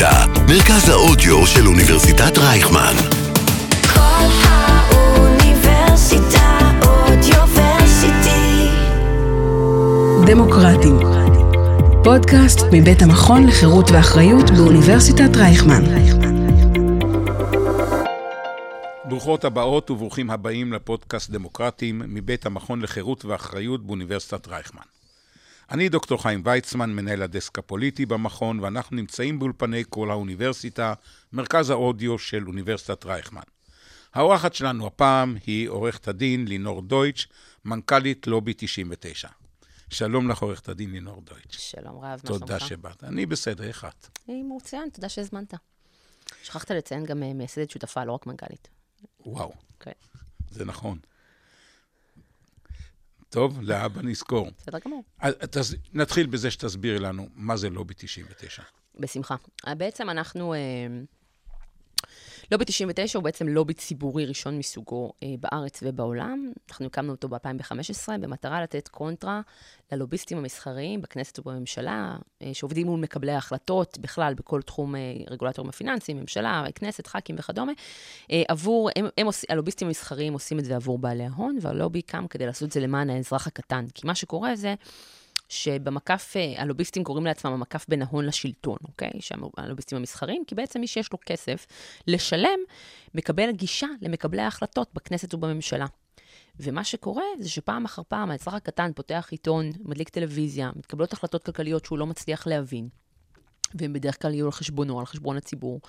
אוניברסיטה, מרכז האודיו של אוניברסיטת רייכמן. כל האוניברסיטה אודיוורסיטי. דמוקרטים. פודקאסט מבית המכון לחירות ואחריות באוניברסיטת רייכמן. ברוכות הבאות וברוכים הבאים לפודקאסט דמוקרטים מבית המכון לחירות ואחריות באוניברסיטת רייכמן. אני דוקטור חיים ויצמן, מנהל הדסק הפוליטי במכון, ואנחנו נמצאים באולפני כל האוניברסיטה, מרכז האודיו של אוניברסיטת רייכמן. האורחת שלנו הפעם היא עורכת הדין לינור דויטש, מנכ"לית לובי 99. שלום לך, עורכת הדין לינור דויטש. שלום רב, מה שלומך? תודה שבאת. אני בסדר, איך את? אני מצוין, תודה שהזמנת. שכחת לציין גם אה, מייסדת שותפה, לא רק מנכ"לית. וואו, כן, זה נכון. טוב, להבא נזכור. בסדר גמור. אז. נתחיל בזה שתסבירי לנו מה זה לובי 99. בשמחה. אה, בעצם אנחנו... לובי 99 הוא בעצם לובי ציבורי ראשון מסוגו אה, בארץ ובעולם. אנחנו הקמנו אותו ב-2015 במטרה לתת קונטרה ללוביסטים המסחריים בכנסת ובממשלה, אה, שעובדים מול מקבלי ההחלטות בכלל בכל תחום אה, רגולטורים הפיננסיים, ממשלה, כנסת, ח"כים וכדומה. אה, עבור, הם, הם עושים, הלוביסטים המסחריים עושים את זה עבור בעלי ההון, והלובי קם כדי לעשות את זה למען האזרח הקטן. כי מה שקורה זה... שבמקף, אה, הלוביסטים קוראים לעצמם המקף בין ההון לשלטון, אוקיי? שהלוביסטים המסחרים, כי בעצם מי שיש לו כסף לשלם, מקבל גישה למקבלי ההחלטות בכנסת ובממשלה. ומה שקורה זה שפעם אחר פעם האזרח הקטן פותח עיתון, מדליק טלוויזיה, מתקבלות החלטות כלכליות שהוא לא מצליח להבין. והם בדרך כלל יהיו על חשבונו, על חשבון הציבור.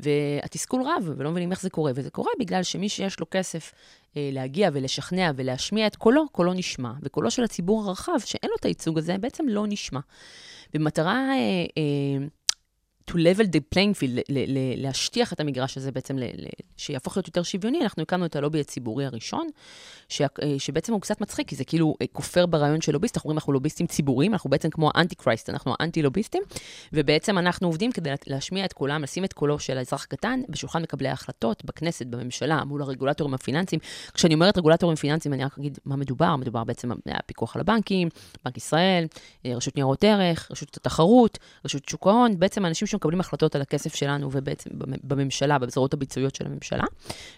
והתסכול רב, ולא מבינים איך זה קורה. וזה קורה בגלל שמי שיש לו כסף אה, להגיע ולשכנע ולהשמיע את קולו, קולו נשמע. וקולו של הציבור הרחב, שאין לו את הייצוג הזה, בעצם לא נשמע. במטרה אה, אה, to level the playing field, להשטיח את המגרש הזה בעצם, שיהפוך להיות יותר שוויוני, אנחנו הקמנו את הלובי הציבורי הראשון, ש- אה, שבעצם הוא קצת מצחיק, כי זה כאילו אה, כופר ברעיון של לוביסט, אנחנו אומרים, אנחנו לוביסטים ציבוריים, אנחנו בעצם כמו האנטי קרייסט, אנחנו האנטי-לוביסטים, ובעצם אנחנו עובדים כדי לה- להשמיע את קולם, לשים את קולו של האזרח הקטן בשולחן מקבלי ההחלטות, בכנסת, בממשלה, מול הרגולטורים הפיננסיים. כשאני אומרת רגולטורים פיננסיים, אני רק אגיד מה מדובר, מדובר בעצם הפיקוח על הבנקים, בנק ישראל, אה, רשות ניירות ערך, רשות התחרות, רשות שוק ההון, בעצם האנשים שמקבלים החלטות על הכסף שלנו ובעצם במ- בממשלה, בזרועות הביצועיות של הממשלה.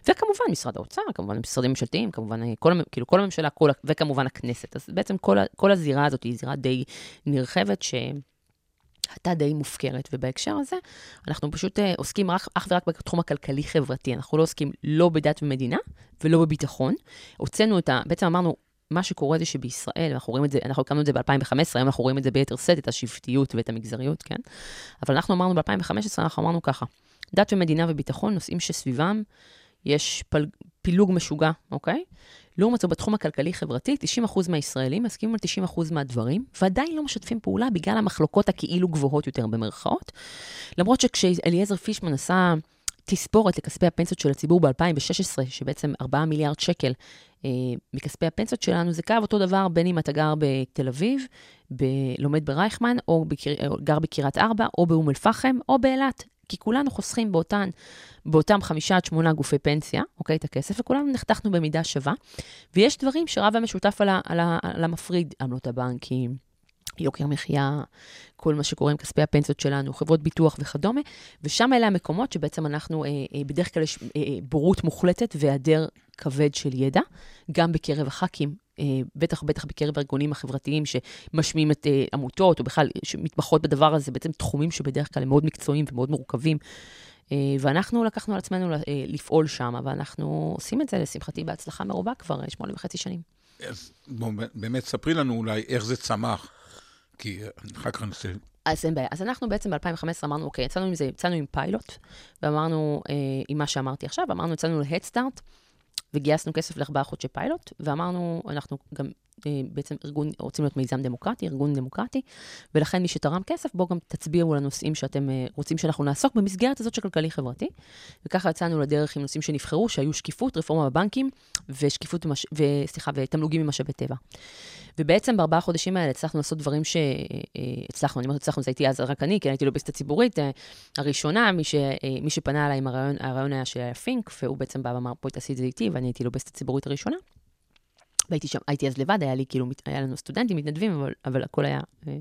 וכמובן משרד האוצר, כמובן משרדים ממשלתיים, כמובן אה, כל, כאילו כל הממשלה, כל, וכמובן הכנסת. אז בעצם כל, כל הזירה הזאת היא זירה די נרחבת, ש... הייתה די מופקרת, ובהקשר הזה, אנחנו פשוט אה, עוסקים רק, אך ורק בתחום הכלכלי-חברתי. אנחנו לא עוסקים לא בדת ומדינה ולא בביטחון. הוצאנו את ה... בעצם אמרנו, מה שקורה זה שבישראל, אנחנו רואים את זה, אנחנו הקמנו את זה ב-2015, היום אנחנו רואים את זה ביתר שאת, את השבטיות ואת המגזריות, כן? אבל אנחנו אמרנו ב-2015, אנחנו אמרנו ככה, דת ומדינה וביטחון, נושאים שסביבם יש פל... פילוג משוגע, אוקיי? לעומת זאת, בתחום הכלכלי-חברתי, 90% מהישראלים מסכימים על 90% מהדברים, ועדיין לא משתפים פעולה בגלל המחלוקות הכאילו גבוהות יותר במרכאות. למרות שכשאליעזר פישמן עשה תספורת לכספי הפנסיות של הציבור ב-2016, שבעצם 4 מיליארד שקל אה, מכספי הפנסיות שלנו, זה כאב אותו דבר בין אם אתה גר בתל אביב, ב- לומד ברייכמן, או בקר... או גר בקריית ארבע, או באום אל-פחם, או באילת. כי כולנו חוסכים באותן, באותם חמישה עד שמונה גופי פנסיה, אוקיי, את הכסף, וכולנו נחתכנו במידה שווה. ויש דברים שרב המשותף על, ה- על, ה- על המפריד, עמלות הבנקים, יוקר מחיה, כל מה שקורה עם כספי הפנסיות שלנו, חברות ביטוח וכדומה, ושם אלה המקומות שבעצם אנחנו, אה, אה, בדרך כלל יש אה, אה, בורות מוחלטת והיעדר כבד של ידע, גם בקרב הח"כים, אה, בטח בטח בקרב הארגונים החברתיים שמשמיעים את אה, עמותות, או בכלל שמתמחות בדבר הזה, בעצם תחומים שבדרך כלל הם מאוד מקצועיים ומאוד מורכבים. אה, ואנחנו לקחנו על עצמנו אה, לפעול שם, ואנחנו עושים את זה, לשמחתי, בהצלחה מרובה כבר אה, שמונה וחצי שנים. אז בוא, באמת, ספרי לנו אולי איך זה צמח, כי אחר כך רוצה... אז אין בעיה. אז אנחנו בעצם ב-2015 אמרנו, אוקיי, יצאנו עם זה, יצאנו עם פיילוט, ואמרנו, אה, עם מה שאמרתי עכשיו, אמרנו, יצאנו ל-Head וגייסנו כסף לארבעה חודשי פיילוט, ואמרנו, אנחנו גם בעצם ארגון, רוצים להיות מיזם דמוקרטי, ארגון דמוקרטי, ולכן מי שתרם כסף, בואו גם תצביעו על הנושאים שאתם אה, רוצים שאנחנו נעסוק במסגרת הזאת של כלכלי-חברתי. וככה יצאנו לדרך עם נושאים שנבחרו, שהיו שקיפות, רפורמה בבנקים, ושקיפות, ומש... וסליחה, ותמלוגים ממשאבי טבע. ובעצם בארבעה חודשים האלה הצלחנו לעשות דברים שהצלחנו, אני אומרת הצלחנו, זה הייתי אז רק אני, כי הייתי לוביסט הציבורית אה, הראשונה, מי, ש... אה, מי שפנה אליי עם הרעיון, הרעיון היה של פינק, והוא בעצם בא ואמר, בואי תעשי את זה איתי, ואני הייתי לוביסט הציבורית הראשונה. והייתי שם, הייתי אז לבד, היה לי כאילו, היה לנו סטודנטים, מתנדבים, אבל, אבל הכל היה... אה,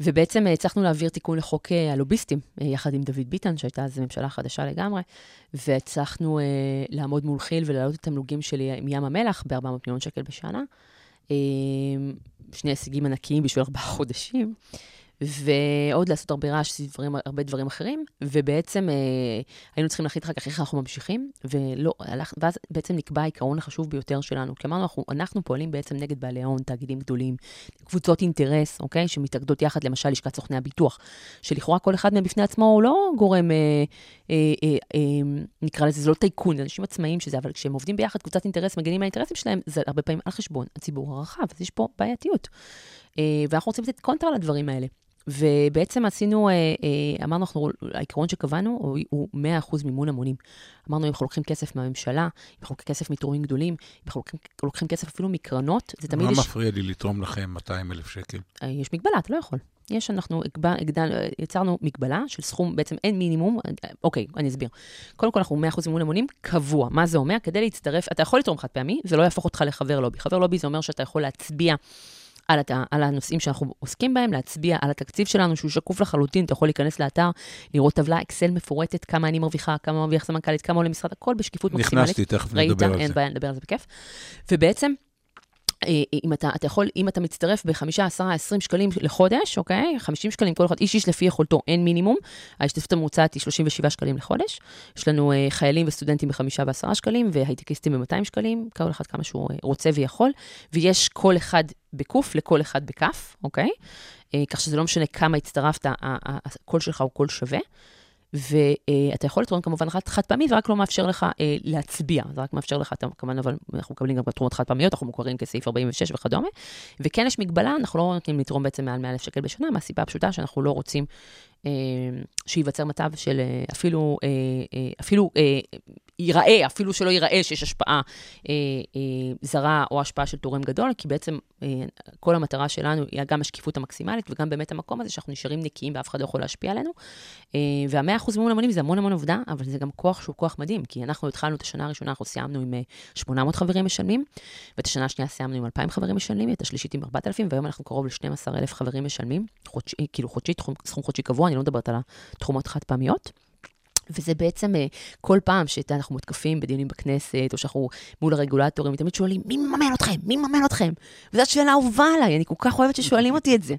ובעצם אה, הצלחנו להעביר תיקון לחוק אה, הלוביסטים, יחד עם דוד ביטן, שהייתה אז ממשלה חדשה לגמרי, והצלחנו לעמוד מול כי"ל ולהעלות את התמלוגים שלי עם ים המלח ב-400 מיליון שקל בשנה. שני הישגים ענקיים בשביל ארבעה חודשים. ועוד לעשות הרבה רעש, דברים, הרבה דברים אחרים, ובעצם אה, היינו צריכים להחליט אחר כך איך אנחנו ממשיכים, ולא, הלך, ואז בעצם נקבע העיקרון החשוב ביותר שלנו. כי אמרנו, אנחנו, אנחנו פועלים בעצם נגד בעלי ההון, תאגידים גדולים, קבוצות אינטרס, אוקיי? שמתאגדות יחד, למשל לשכת סוכני הביטוח, שלכאורה כל אחד מהם בפני עצמו הוא לא גורם, אה, אה, אה, אה, נקרא לזה, זה לא טייקון, זה אנשים עצמאיים שזה, אבל כשהם עובדים ביחד, קבוצת אינטרס, מגנים על האינטרסים שלהם, זה הרבה פעמים על חשבון הציבור הרחב, אז יש פה בעייתיות. אה, ואנחנו רוצים לתת קונטרה לדברים האלה. ובעצם עשינו, אה, אה, אמרנו, אנחנו, העיקרון שקבענו הוא, הוא 100% מימון המונים. אמרנו, אם אנחנו לוקחים כסף מהממשלה, אם אנחנו לוקחים כסף מתורמים גדולים, אם אנחנו לוקחים, לוקחים כסף אפילו מקרנות, זה תמיד מה יש... מפריע לי לתרום לכם 200 אלף שקל? אה, יש מגבלה, אתה לא יכול. יש, אנחנו הגבל, הגדל, יצרנו מגבלה של סכום, בעצם אין מינימום, אוקיי, אני אסביר. קודם כל, אנחנו 100% מימון המונים קבוע. מה זה אומר? כדי להצטרף, אתה יכול לתרום חד פעמי, זה לא יהפוך אותך לחבר לובי. חבר לובי זה אומר שאתה יכול להצביע על, הת... על הנושאים שאנחנו עוסקים בהם, להצביע על התקציב שלנו, שהוא שקוף לחלוטין, אתה יכול להיכנס לאתר, לראות טבלה אקסל מפורטת, כמה אני מרוויחה, כמה מרוויח סמנכ"לית, כמה עולה משרד, הכל בשקיפות מקסימלית. נכנסתי, תכף ראית? נדבר על אין זה. בעיה, נדבר על זה בכיף. ובעצם, אם אתה, אתה יכול, אם אתה מצטרף ב-5, 10, 20 שקלים לחודש, אוקיי? 50 שקלים כל אחד, איש איש לפי יכולתו, אין מינימום. ההשתתפות הממוצעת היא 37 שקלים לחודש. יש לנו אה, חיילים וסטודנטים ב-5 ו-10 שקלים, והייטקיסטים ב-200 שקלים, כל אחד כמה שהוא אה, רוצה ויכול. ויש כל אחד בקוף לכל אחד בכף, אוקיי? אה, כך שזה לא משנה כמה הצטרפת, הקול שלך הוא קול שווה. ואתה יכול לתרום כמובן חד, חד פעמי, זה רק לא מאפשר לך אה, להצביע, זה רק מאפשר לך, כמובן, אבל אנחנו מקבלים גם תרומות חד פעמיות, אנחנו מוכרים כסעיף 46 וכדומה, וכן יש מגבלה, אנחנו לא נותנים לתרום בעצם מעל 100,000 שקל בשנה, מהסיבה הפשוטה שאנחנו לא רוצים אה, שייווצר מצב של אה, אפילו, אפילו ייראה, אפילו שלא ייראה שיש השפעה אה, אה, זרה או השפעה של תורם גדול, כי בעצם אה, כל המטרה שלנו היא גם השקיפות המקסימלית וגם באמת המקום הזה שאנחנו נשארים נקיים ואף אחד לא יכול להשפיע עלינו. אה, והמאה אחוז מימון המונים זה המון המון עובדה, אבל זה גם כוח שהוא כוח מדהים, כי אנחנו התחלנו את השנה הראשונה, אנחנו סיימנו עם אה, 800 חברים משלמים, ואת השנה השנייה סיימנו עם 2,000 חברים משלמים, את השלישית עם 4,000, והיום אנחנו קרוב ל-12,000 חברים משלמים, חודשי, כאילו חודשי, תחום, סכום חודשי קבוע, אני לא מדברת על התרומות חד פעמיות. וזה בעצם אה, כל פעם שאנחנו מותקפים בדיונים בכנסת, או שאנחנו מול הרגולטורים, תמיד שואלים, מי מממן אתכם? מי מממן אתכם? וזו שאלה אהובה עליי, אני כל כך אוהבת ששואלים אותי את זה.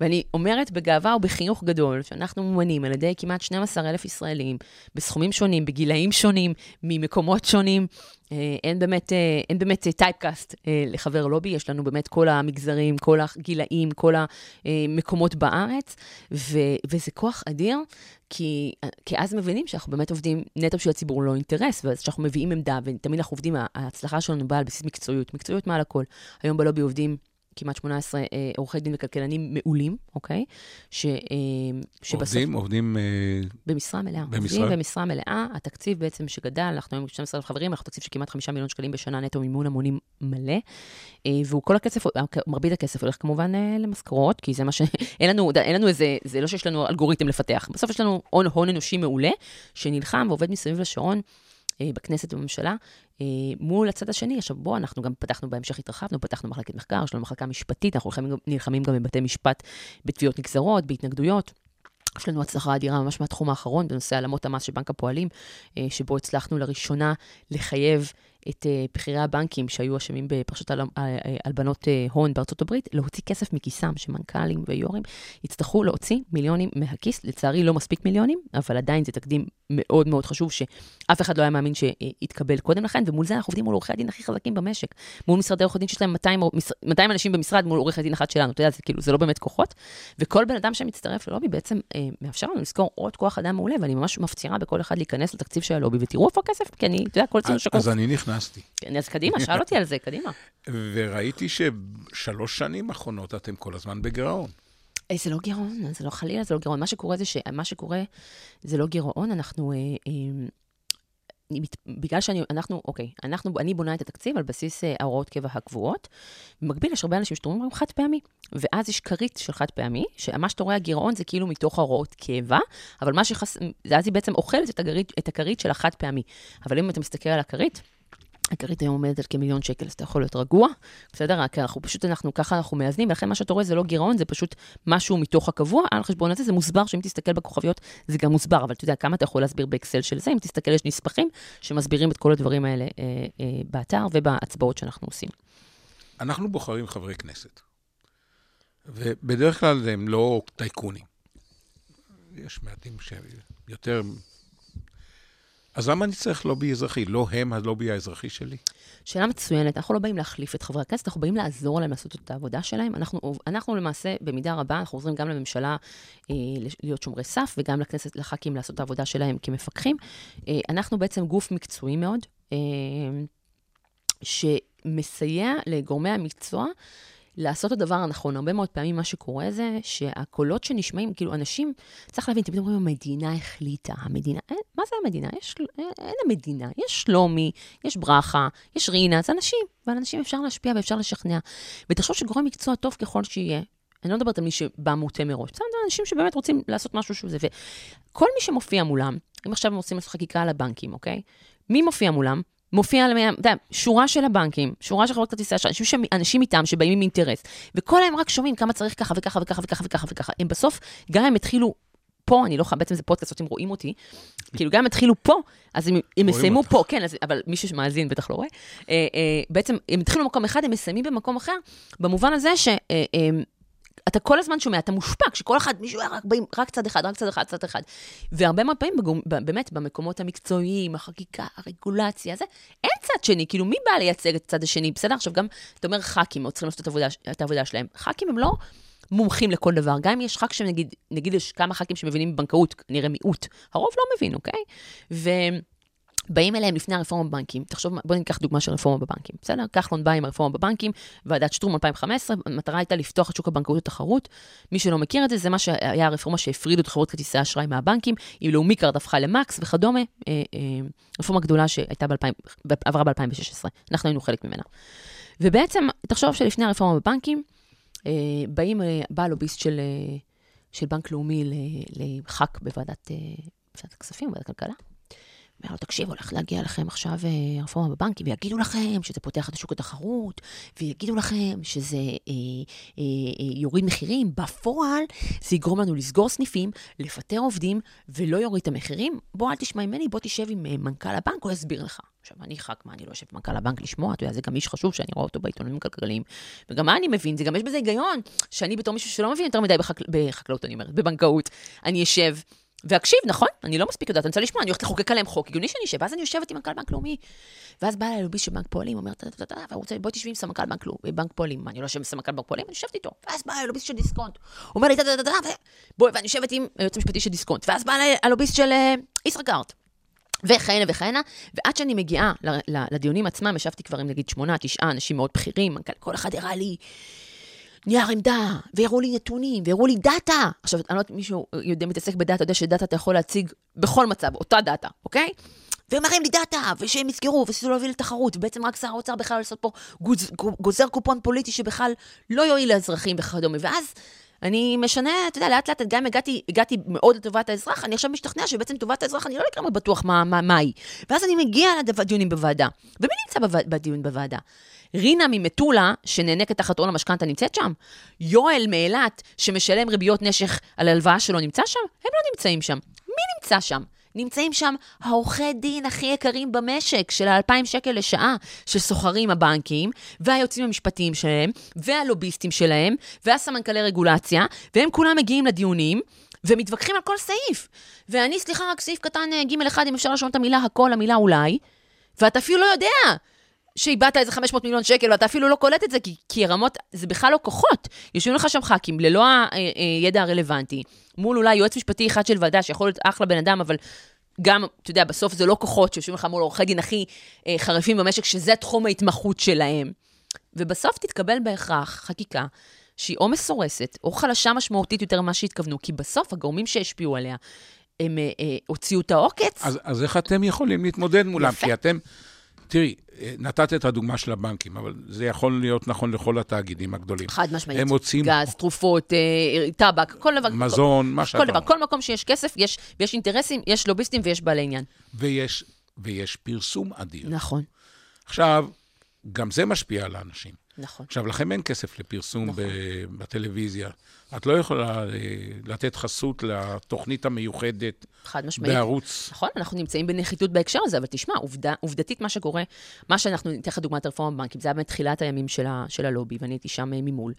ואני אומרת בגאווה ובחיוך גדול, שאנחנו ממומנים על ידי כמעט 12,000 ישראלים, בסכומים שונים, בגילאים שונים, ממקומות שונים. אה, אין באמת, אה, אין באמת טייפקאסט לחבר לובי, יש לנו באמת כל המגזרים, כל הגילאים, כל המקומות בארץ, ו, וזה כוח אדיר, כי, כי אז מבינים שאנחנו באמת עובדים נטו בשביל הציבור, לא אינטרס, ואז כשאנחנו מביאים עמדה, ותמיד אנחנו עובדים, ההצלחה שלנו באה על בסיס מקצועיות, מקצועיות מעל הכל. היום בלובי עובדים כמעט 18 אה, עורכי דין וכלכלנים מעולים, אוקיי? ש, אה, שבסוף... עובדים, עובדים... אה, במשרה מלאה. במשרה? עובדים במשרה מלאה. התקציב בעצם שגדל, אנחנו היום 12 חברים, אנחנו תקציב של כמעט 5 מיליון שקלים בשנה נטו מימון המונים מלא. והוא כל הכסף, מרבית הכסף הולך כמובן למשכורות, כי זה מה ש... אין לנו, אין לנו איזה, זה לא שיש לנו אלגוריתם לפתח. בסוף יש לנו הון, הון אנושי מעולה, שנלחם ועובד מסביב לשעון. בכנסת ובממשלה, מול הצד השני. עכשיו, בואו, אנחנו גם פתחנו בהמשך, התרחבנו, פתחנו מחלקת מחקר, יש לנו מחלקה משפטית, אנחנו נלחמים, גם בבתי משפט בתביעות נגזרות, בהתנגדויות. יש לנו הצלחה אדירה ממש מהתחום האחרון, בנושא העלמות המס של בנק הפועלים, שבו הצלחנו לראשונה לחייב את בכירי הבנקים שהיו אשמים בפרשת הלבנות הון בארצות הברית, להוציא כסף מכיסם, שמנכ"לים ויו"רים יצטרכו להוציא מיליונים מהכיס. לצערי, לא מספיק מיליונים, אבל עדיין זה תקדים מאוד מאוד חשוב, שאף אחד לא היה מאמין שיתקבל קודם לכן, ומול זה אנחנו עובדים מול עורכי הדין הכי חזקים במשק. מול משרדי עורכי דין שיש להם 200, 200 אנשים במשרד, מול עורך הדין אחד שלנו, אתה יודע, זה כאילו, זה לא באמת כוחות. וכל בן אדם שמצטרף ללובי בעצם אה, מאפשר לנו לזכור עוד כוח אדם מעולה, ואני ממש מפצירה בכל אחד להיכנס לתקציב של הלובי, ותראו איפה הכסף, כי אני, אתה יודע, כל ציון שקוף. אז אני נכנסתי. כן, אז קדימה, שאל אותי על זה, קדימה. וראיתי ששלוש שנים אחרונות אתם כל הזמן בגירעון. זה לא גירעון, זה לא חלילה, זה לא גירעון. מה שקורה זה שמה שקורה זה לא גירעון, אנחנו... אה, אה, בגלל שאני, אנחנו, אוקיי, אנחנו, אני בונה את התקציב על בסיס אה, ההוראות קבע הקבועות. במקביל, יש הרבה אנשים שתורמים חד פעמי, ואז יש כרית של חד פעמי, שמה שאתה רואה הגירעון זה כאילו מתוך ההוראות קבע, אבל מה שחס... אז היא בעצם אוכלת את הכרית, את הכרית של החד פעמי. אבל אם אתה מסתכל על הכרית, הכרית היום עומדת על כמיליון שקל, אז אתה יכול להיות רגוע, בסדר? רק אנחנו פשוט, אנחנו ככה אנחנו מאזנים, ולכן מה שאתה רואה זה לא גירעון, זה פשוט משהו מתוך הקבוע, על חשבון הזה זה מוסבר, שאם תסתכל בכוכביות זה גם מוסבר, אבל אתה יודע כמה אתה יכול להסביר באקסל של זה, אם תסתכל יש נספחים שמסבירים את כל הדברים האלה אה, אה, באתר ובהצבעות שאנחנו עושים. אנחנו בוחרים חברי כנסת, ובדרך כלל הם לא טייקונים. יש מעטים שיותר אז למה אני צריך לובי אזרחי? לא הם הלובי האזרחי שלי? שאלה מצוינת. אנחנו לא באים להחליף את חברי הכנסת, אנחנו באים לעזור להם לעשות את העבודה שלהם. אנחנו, אנחנו למעשה, במידה רבה, אנחנו עוזרים גם לממשלה אה, להיות שומרי סף, וגם לכנסת, לח"כים לעשות את העבודה שלהם כמפקחים. אה, אנחנו בעצם גוף מקצועי מאוד, אה, שמסייע לגורמי המקצוע לעשות את הדבר הנכון. הרבה מאוד פעמים מה שקורה זה שהקולות שנשמעים, כאילו אנשים, צריך להבין, תמיד אומרים, המדינה החליטה, המדינה, אין, מה זה המדינה? יש, אין, אין המדינה, יש שלומי, יש ברכה, יש רינה, זה אנשים, ועל אנשים אפשר להשפיע ואפשר לשכנע. ותחשוב שגורם מקצוע טוב ככל שיהיה, אני לא מדברת על מי שבא מוטה מראש, בסדר, אנשים שבאמת רוצים לעשות משהו שזה, וכל מי שמופיע מולם, אם עכשיו הם עושים חקיקה על הבנקים, אוקיי? מי מופיע מולם? מופיע, אתה יודע, שורה של הבנקים, שורה של חברות כרטיסי אשראי, אנשים, אנשים איתם שבאים עם אינטרס, וכל הם רק שומעים כמה צריך ככה וככה וככה וככה וככה וככה. הם בסוף, גם הם התחילו פה, אני לא יכולה, בעצם זה פודקאסט, אם רואים אותי, כאילו גם הם התחילו פה, אז הם, הם יסיימו פה, כן, אז, אבל מי שמאזין בטח לא רואה. אה, אה, בעצם הם התחילו במקום אחד, הם מסיימים במקום אחר, במובן הזה ש... אתה כל הזמן שומע, אתה מושפע, כשכל אחד, מישהו היה רק באים, רק צד אחד, רק צד אחד, צד אחד. והרבה מאוד פעמים, באמת, במקומות המקצועיים, החקיקה, הרגולציה, זה, אין צד שני, כאילו, מי בא לייצג את הצד השני? בסדר, עכשיו גם, אתה אומר ח"כים, עוד צריכים לעשות את העבודה, את העבודה שלהם. ח"כים הם לא מומחים לכל דבר. גם אם יש ח"כ שנגיד, נגיד יש כמה ח"כים שמבינים בבנקאות, נראה מיעוט, הרוב לא מבין, אוקיי? ו... באים אליהם לפני הרפורמה בבנקים. תחשוב, בוא ניקח דוגמה של רפורמה בבנקים. בסדר? כחלון בא עם הרפורמה בבנקים, ועדת שטרום 2015, המטרה הייתה לפתוח את שוק הבנקאות לתחרות. מי שלא מכיר את זה, זה מה שהיה הרפורמה שהפרידו את חברות כרטיסי האשראי מהבנקים, עם לאומי קארד הפכה למקס וכדומה. אה, אה, רפורמה גדולה שהייתה ב-2000, עברה ב-2016. אנחנו היינו חלק ממנה. ובעצם, תחשוב שלפני הרפורמה בבנקים, אה, באים, בא לוביסט של, של בנק לאומי לח"כ בוועדת, בוועדת הכספים, בוועדת הכלכלה. אומר לו, תקשיב, הולך להגיע לכם עכשיו אה, רפורמה בבנקים, ויגידו לכם שזה פותח את השוק התחרות, ויגידו לכם שזה אה, אה, אה, יוריד מחירים. בפועל, זה יגרום לנו לסגור סניפים, לפטר עובדים, ולא יוריד את המחירים. בוא, אל תשמע ממני, בוא תשב עם אה, מנכ"ל הבנק, הוא יסביר לך. עכשיו, אני ח"כ, מה, אני לא יושב עם מנכ"ל הבנק לשמוע? אתה יודע, זה גם איש חשוב שאני רואה אותו בעיתונים הכלכליים. וגם מה אני מבין? זה גם יש בזה היגיון, שאני בתור מישהו שלא מבין יותר מדי בחקל... בחקלאות, אני אומרת, בבנקאות, אני אשב. ואקשיב, נכון, אני לא מספיק יודעת, אני רוצה לשמוע, אני הולכת לחוקק עליהם חוק, הגיוני שאני אשב, ואז אני יושבת עם מנכ"ל בנק לאומי. ואז בא אליי לוביסט של בנק פועלים, אומר, בואי תשבי עם סמנכ"ל בנק, בנק פועלים. אני לא יושבת עם סמנכ"ל בנק פועלים? אני יושבת איתו. ואז בא אליי לוביסט של דיסקונט. אומר לי, בואי, ואני יושבת עם היועץ המשפטי של דיסקונט. ואז בא אליי הלוביסט של ישראכרט. וכהנה וכהנה, ועד שאני מגיעה לדיונים עצמם, ישבתי כבר עם נגיד שמונה, תשעה אנשים מאוד בכירים, כל אחד הראה לי נייר עמדה, והראו לי נתונים, והראו לי דאטה. עכשיו, אני לא יודעת אם מישהו יודע, מתעסק בדאטה, יודע שדאטה אתה יכול להציג בכל מצב, אותה דאטה, אוקיי? והם מראים לי דאטה, ושהם יסגרו, וסיסו להוביל לתחרות, ובעצם רק שר האוצר בכלל לעשות פה גוז, גוזר קופון פוליטי שבכלל לא יועיל לאזרחים וכדומה. ואז אני משנה, אתה יודע, לאט לאט, גם הגעתי, הגעתי מאוד לטובת האזרח, אני עכשיו משתכנע שבעצם טובת האזרח, אני לא לגמרי בטוח מה, מה, מה היא. ואז אני מגיע לדיונים בוועדה. ומי נמצא בדיון בוועדה? רינה ממטולה, שנאנקת תחת עול המשכנתה, נמצאת שם? יואל מאילת, שמשלם ריביות נשך על ההלוואה שלו, נמצא שם? הם לא נמצאים שם. מי נמצא שם? נמצאים שם העורכי דין הכי יקרים במשק, של ה-2,000 שקל לשעה, שסוחרים הבנקים, והיועצים המשפטיים שלהם, והלוביסטים שלהם, והסמנכ"לי רגולציה, והם כולם מגיעים לדיונים. ומתווכחים על כל סעיף. ואני, סליחה, רק סעיף קטן אה, ג' אחד, אם אפשר לשנות את המילה הכל, המילה אולי, ואתה אפילו לא יודע שאיבדת איזה 500 מיליון שקל, ואתה אפילו לא קולט את זה, כי, כי רמות, זה בכלל לא כוחות. יושבים לך שם ח"כים, ללא הידע אה, אה, הרלוונטי, מול אולי יועץ משפטי אחד של ועדה, שיכול להיות אחלה בן אדם, אבל גם, אתה יודע, בסוף זה לא כוחות שיושבים לך מול עורכי דין הכי אה, חריפים במשק, שזה תחום ההתמחות שלהם. ובסוף תתקבל בהכרח חקיקה שהיא או מסורסת, או חלשה משמעותית יותר ממה שהתכוונו, כי בסוף הגורמים שהשפיעו עליה, הם אה, אה, הוציאו את העוקץ. אז, אז איך אתם יכולים להתמודד מולם? יפה. כי אתם, תראי, נתת את הדוגמה של הבנקים, אבל זה יכול להיות נכון לכל התאגידים הגדולים. חד משמעית. הם מוצאים... גז, תרופות, אה, טבק, כל דבר. מזון, כל, מה שאתה... כל דבר, כל מקום שיש כסף, יש, ויש אינטרסים, יש לוביסטים ויש בעלי עניין. ויש, ויש פרסום אדיר. נכון. עכשיו, גם זה משפיע על האנשים. נכון. עכשיו, לכם אין כסף לפרסום נכון. בטלוויזיה. את לא יכולה אה, לתת חסות לתוכנית המיוחדת חד משמעית. בערוץ. נכון, אנחנו נמצאים בנחיתות בהקשר הזה, אבל תשמע, עובדה, עובדתית מה שקורה, מה שאנחנו, ניתן לך דוגמת הרפורמה בבנקים, זה היה באמת תחילת הימים של, ה, של הלובי, ואני הייתי שם אה, ממול.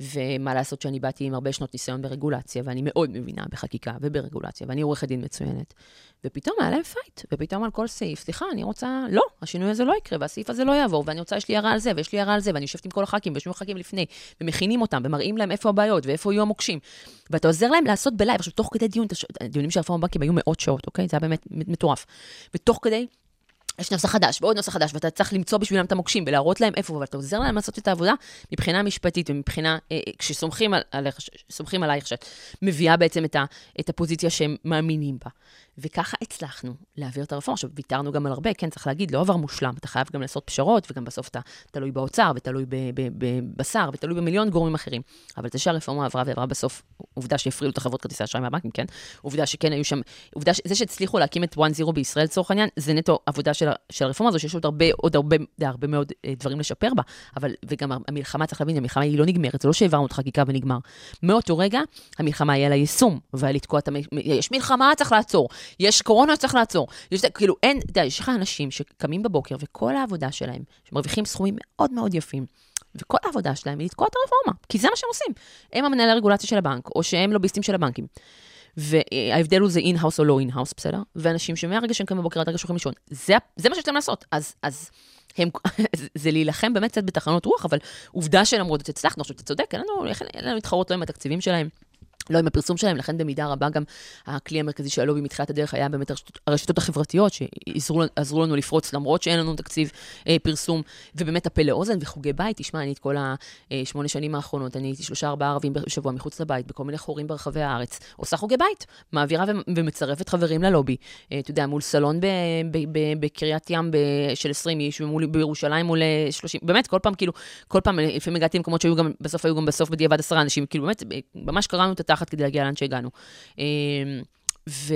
ומה לעשות שאני באתי עם הרבה שנות ניסיון ברגולציה, ואני מאוד מבינה בחקיקה וברגולציה, ואני עורכת דין מצוינת. ופתאום היה להם fight, ופתאום על כל סעיף, סליחה, אני רוצה, לא, השינוי הזה לא יקרה, והסעיף הזה לא יעבור, ואני רוצה, יש לי הערה על זה, ויש לי הערה על זה, ואני יושבת עם כל הח"כים, ויושבים הח"כים לפני, ומכינים אותם, ומראים להם איפה הבעיות, ואיפה יהיו המוקשים. ואתה עוזר להם לעשות ב live, עכשיו, תוך כדי דיון, הדיונים של הרפורמה בבנקים היו מאות שעות, אוקיי? זה היה באמת מטורף. ותוך כדי, יש נוסח חדש ועוד נוסח חדש, ואתה צריך למצוא בשבילם את המוקשים ולהראות להם איפה, אבל אתה עוזר להם לעשות את העבודה מבחינה משפטית ומבחינה, אה, אה, כשסומכים על, עליך, סומכים עלייך שאת מביאה בעצם את, ה, את הפוזיציה שהם מאמינים בה. וככה הצלחנו להעביר את הרפורמה. עכשיו, ויתרנו גם על הרבה, כן, צריך להגיד, לא עבר מושלם, אתה חייב גם לעשות פשרות, וגם בסוף אתה תלוי באוצר, ותלוי בבשר, ותלוי במיליון גורמים אחרים. אבל זה שהרפורמה עברה ועברה בסוף, עובדה שהפריעו את החברות כרטיסי אשראי מהבנקים, כן? עובדה שכן היו שם, עובדה שזה שהצליחו להקים את 1-0 בישראל לצורך העניין, זה נטו עבודה של, של הרפורמה הזו, שיש עוד הרבה, עוד הרבה, הרבה מאוד אה, דברים לשפר בה. אבל, וגם המלחמה, צריך להבין, המלחמה היא לא נגמרת, זה לא שהעברנו את החקיקה ונגמר. מאותו רגע, המלחמה היא על היישום, ועל לתקוע את המ... יש מלחמה, צריך לעצור. יש קורונה, צריך לעצור. יש, כאילו, אין, אתה יודע, יש לך אנשים שקמים בבוקר, וכל העבודה שלהם, שמרוויחים סכומים מאוד מאוד יפים, וכל העבודה שלהם היא לתקוע את הרפורמה, כי זה מה שהם עושים. הם המנהל הרגולציה של הבנק, או שהם לוביסטים של הבנקים. וההבדל הוא זה in-house או לא in-house, בסדר? ואנשים שמהרגע שהם קמים בבוקר עד הרגע שהולכים לישון, זה, זה מה שיש להם לעשות. אז, אז הם, זה להילחם באמת קצת בתחנות רוח, אבל עובדה שלמרות זאת הצלחנו. עכשיו, אתה צודק, אין לנו, לנו להתחרות לא עם התקציבים שלהם. לא עם הפרסום שלהם, לכן במידה רבה גם הכלי המרכזי של הלובי מתחילת הדרך היה באמת הרשתות, החברתיות, שעזרו לנו לפרוץ למרות שאין לנו תקציב אה, פרסום, ובאמת הפה לאוזן וחוגי בית. תשמע, אני את כל השמונה שנים האחרונות, אני הייתי שלושה ארבעה ערבים בשבוע מחוץ לבית, בכל מיני חורים ברחבי הארץ, עושה חוגי בית, מעבירה ומצרפת חברים ללובי. אה, אתה יודע, מול סלון בקריית ים של 20 איש, ומול בירושלים מול 30, באמת, כל פעם, כאילו, כל פעם, לפעמים הגעתי למקומות שהיו גם, בסוף היו גם בסוף בדיעבד עשרה אנשים, כאילו, באמת, ממש קראנו את כדי להגיע לאן שהגענו. ו,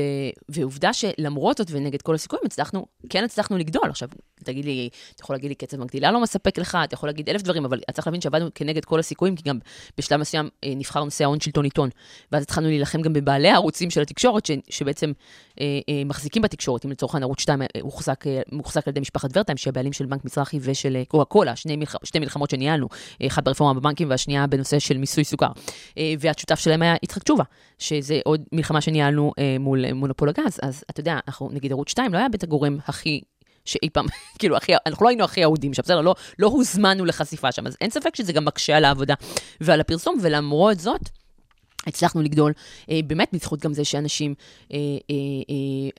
ועובדה שלמרות זאת ונגד כל הסיכויים, הצלחנו, כן הצלחנו לגדול. עכשיו, תגיד לי, אתה יכול להגיד לי קצב מגדילה לא מספק לך, אתה יכול להגיד אלף דברים, אבל אתה צריך להבין שעבדנו כנגד כל הסיכויים, כי גם בשלב מסוים אה, נבחר נושא ההון שלטון עיתון. ואז התחלנו להילחם גם בבעלי הערוצים של התקשורת, ש, שבעצם אה, אה, מחזיקים בתקשורת. אם לצורך העניין ערוץ 2 אה, מוחזק, אה, מוחזק על ידי משפחת ורטיים, שהבעלים של בנק מזרחי ושל קוקה קולה, שני, מלח, שתי מלחמות שניהלנו, אחת ברפורמה בבנקים והשנייה בנושא של מיסוי סוכר. אה, והשותף שלהם היה יצחק תשובה, שזה עוד מלחמה שניהלנו אה, מול מונופול הגז. אז אתה יודע, אנחנו, נגיד ערוץ 2 לא היה בית הגורם הכי שאי פעם, כאילו, הכי, אנחנו לא היינו הכי אהודים שם, בסדר? לא, לא הוזמנו לחשיפה שם, אז אין ספק שזה גם מקשה על העבודה ועל הפרסום, ולמרות זאת, הצלחנו לגדול, אה, באמת בזכות גם זה שאנשים, אה, אה,